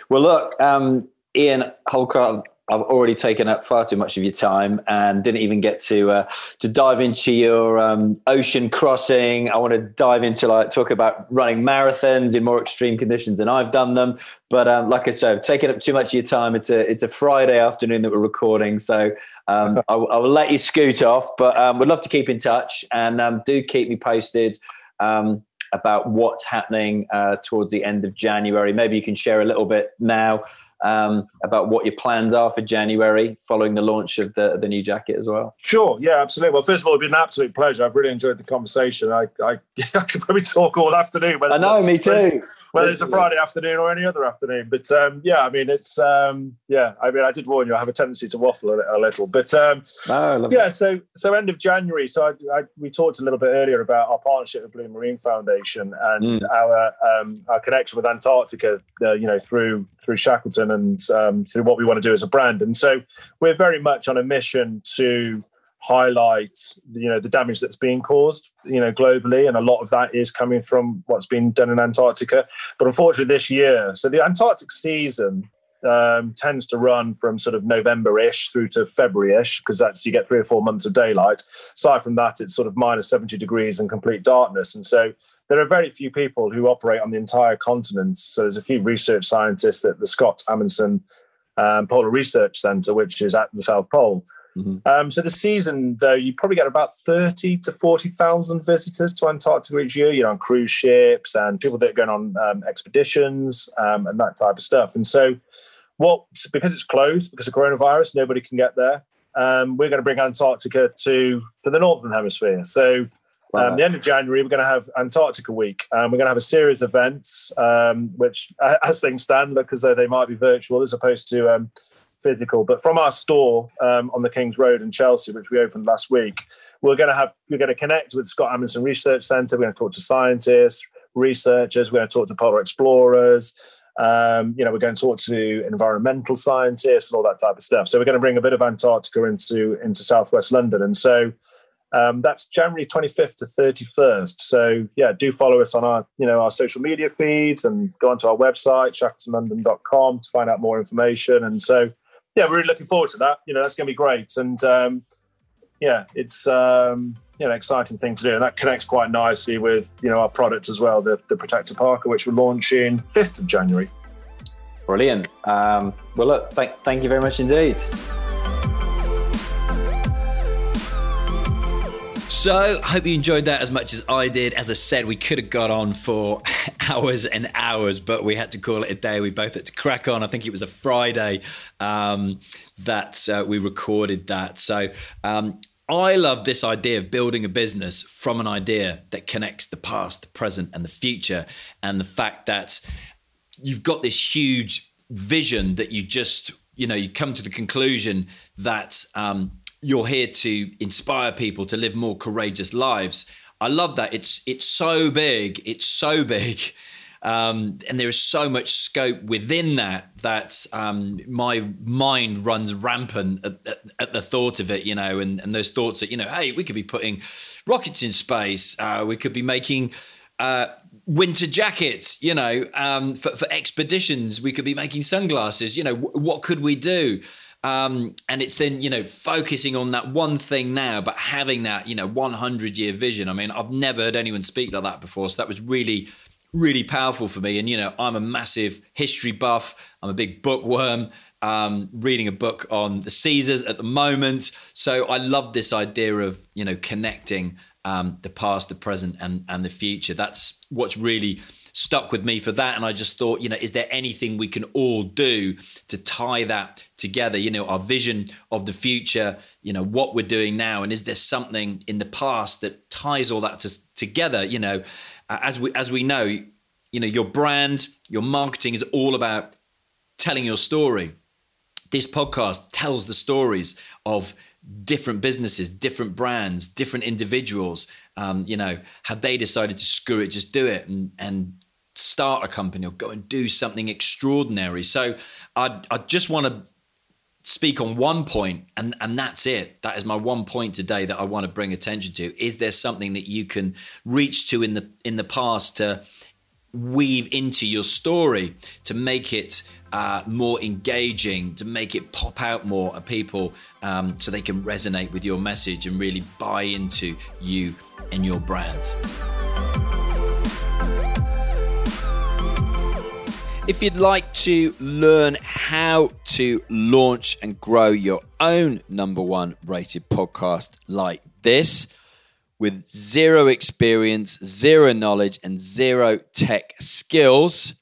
Well, look, um, Ian Holdcroft I've already taken up far too much of your time and didn't even get to uh, to dive into your um, ocean crossing. I want to dive into like talk about running marathons in more extreme conditions than I've done them. But um, like I said, taking up too much of your time. It's a it's a Friday afternoon that we're recording, so um, I, I, will let you scoot off. But um, we'd love to keep in touch and um, do keep me posted um, about what's happening uh, towards the end of January. Maybe you can share a little bit now um, about what your plans are for January following the launch of the, the new jacket as well. Sure, yeah, absolutely. Well, first of all, it's been an absolute pleasure. I've really enjoyed the conversation. I, I, I could probably talk all afternoon. I know, me too whether it's a Friday afternoon or any other afternoon. But um, yeah, I mean, it's um, yeah. I mean, I did warn you. I have a tendency to waffle a, a little, but um, oh, yeah. So so end of January. So I, I, we talked a little bit earlier about our partnership with Blue Marine Foundation and mm. our um, our connection with Antarctica. Uh, you know, through through Shackleton and um, through what we want to do as a brand. And so we're very much on a mission to highlight you know the damage that's being caused you know globally and a lot of that is coming from what's been done in antarctica but unfortunately this year so the antarctic season um, tends to run from sort of November-ish through to February-ish because that's you get three or four months of daylight. Aside from that, it's sort of minus 70 degrees and complete darkness. And so there are very few people who operate on the entire continent. So there's a few research scientists at the Scott Amundsen um, Polar Research Centre, which is at the South Pole. Mm-hmm. Um, so the season, though, you probably get about thirty to forty thousand visitors to Antarctica each year. You know, on cruise ships and people that are going on um, expeditions um, and that type of stuff. And so, what because it's closed because of coronavirus, nobody can get there. Um, we're going to bring Antarctica to to the northern hemisphere. So um, the end of January, we're going to have Antarctica Week. Um, we're going to have a series of events, um, which, as things stand, look as though they might be virtual as opposed to um, physical. But from our store um, on the King's Road in Chelsea, which we opened last week, we're going to have we're going to connect with Scott Amundsen Research Centre. We're going to talk to scientists, researchers. We're going to talk to polar explorers. Um, you know, we're going to talk to environmental scientists and all that type of stuff. So we're going to bring a bit of Antarctica into into Southwest London, and so um, that's January 25th to 31st. So yeah, do follow us on our you know our social media feeds and go onto our website shackletonlondon.com to find out more information. And so yeah, we're really looking forward to that. You know, that's going to be great. And um, yeah, it's um, you know an exciting thing to do, and that connects quite nicely with you know our product as well, the the Protector Parka, which we're launching 5th of January. Brilliant. Um, well, look, thank you very much indeed. So, I hope you enjoyed that as much as I did. As I said, we could have got on for hours and hours, but we had to call it a day. We both had to crack on. I think it was a Friday um, that uh, we recorded that. So, um, I love this idea of building a business from an idea that connects the past, the present, and the future, and the fact that you've got this huge vision that you just, you know, you come to the conclusion that um, you're here to inspire people to live more courageous lives. I love that. It's it's so big. It's so big. Um, and there is so much scope within that that um, my mind runs rampant at, at, at, the thought of it, you know, and, and those thoughts that, you know, hey, we could be putting rockets in space, uh, we could be making uh, winter jackets, you know, um, for, for, expeditions, we could be making sunglasses, you know, w- what could we do? Um, and it's then, you know, focusing on that one thing now, but having that, you know, 100 year vision. I mean, I've never heard anyone speak like that before. So that was really, really powerful for me. And, you know, I'm a massive history buff, I'm a big bookworm. Um, reading a book on the Caesars at the moment. So I love this idea of, you know, connecting um, the past, the present, and, and the future. That's what's really stuck with me for that. And I just thought, you know, is there anything we can all do to tie that together? You know, our vision of the future, you know, what we're doing now, and is there something in the past that ties all that to, together? You know, as we as we know, you know, your brand, your marketing is all about telling your story. This podcast tells the stories of different businesses, different brands, different individuals. Um, you know, have they decided to screw it, just do it, and and start a company or go and do something extraordinary. So I I just want to speak on one point and and that's it that is my one point today that I want to bring attention to is there something that you can reach to in the in the past to weave into your story to make it uh, more engaging to make it pop out more at people um, so they can resonate with your message and really buy into you and your brand. If you'd like to learn how to launch and grow your own number one rated podcast like this, with zero experience, zero knowledge, and zero tech skills,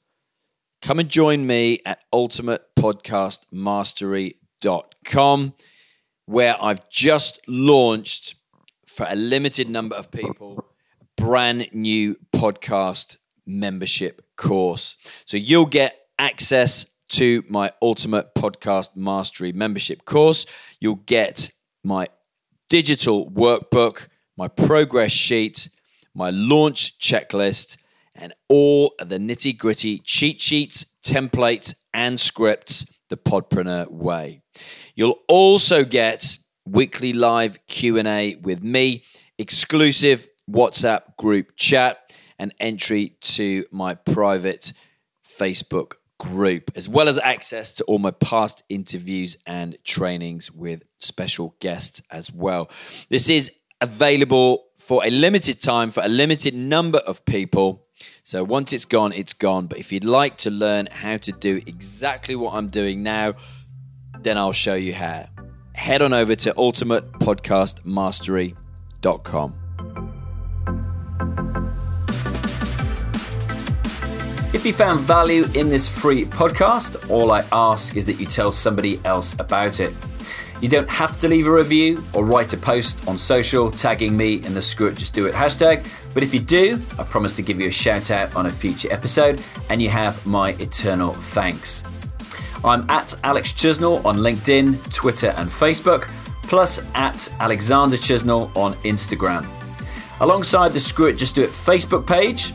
come and join me at ultimatepodcastmastery.com, where I've just launched for a limited number of people brand new podcast membership course. So you'll get access to my Ultimate Podcast Mastery membership course. You'll get my digital workbook, my progress sheet, my launch checklist, and all of the nitty gritty cheat sheets, templates, and scripts the Podpreneur way. You'll also get weekly live Q&A with me, exclusive WhatsApp group chat, and entry to my private Facebook group, as well as access to all my past interviews and trainings with special guests as well. This is available for a limited time for a limited number of people. So once it's gone, it's gone. But if you'd like to learn how to do exactly what I'm doing now, then I'll show you how. Head on over to ultimatepodcastmastery.com. If you found value in this free podcast, all I ask is that you tell somebody else about it. You don't have to leave a review or write a post on social tagging me in the Screw It Just Do It hashtag, but if you do, I promise to give you a shout out on a future episode and you have my eternal thanks. I'm at Alex Chisnell on LinkedIn, Twitter, and Facebook, plus at Alexander Chisnell on Instagram. Alongside the Screw It Just Do It Facebook page,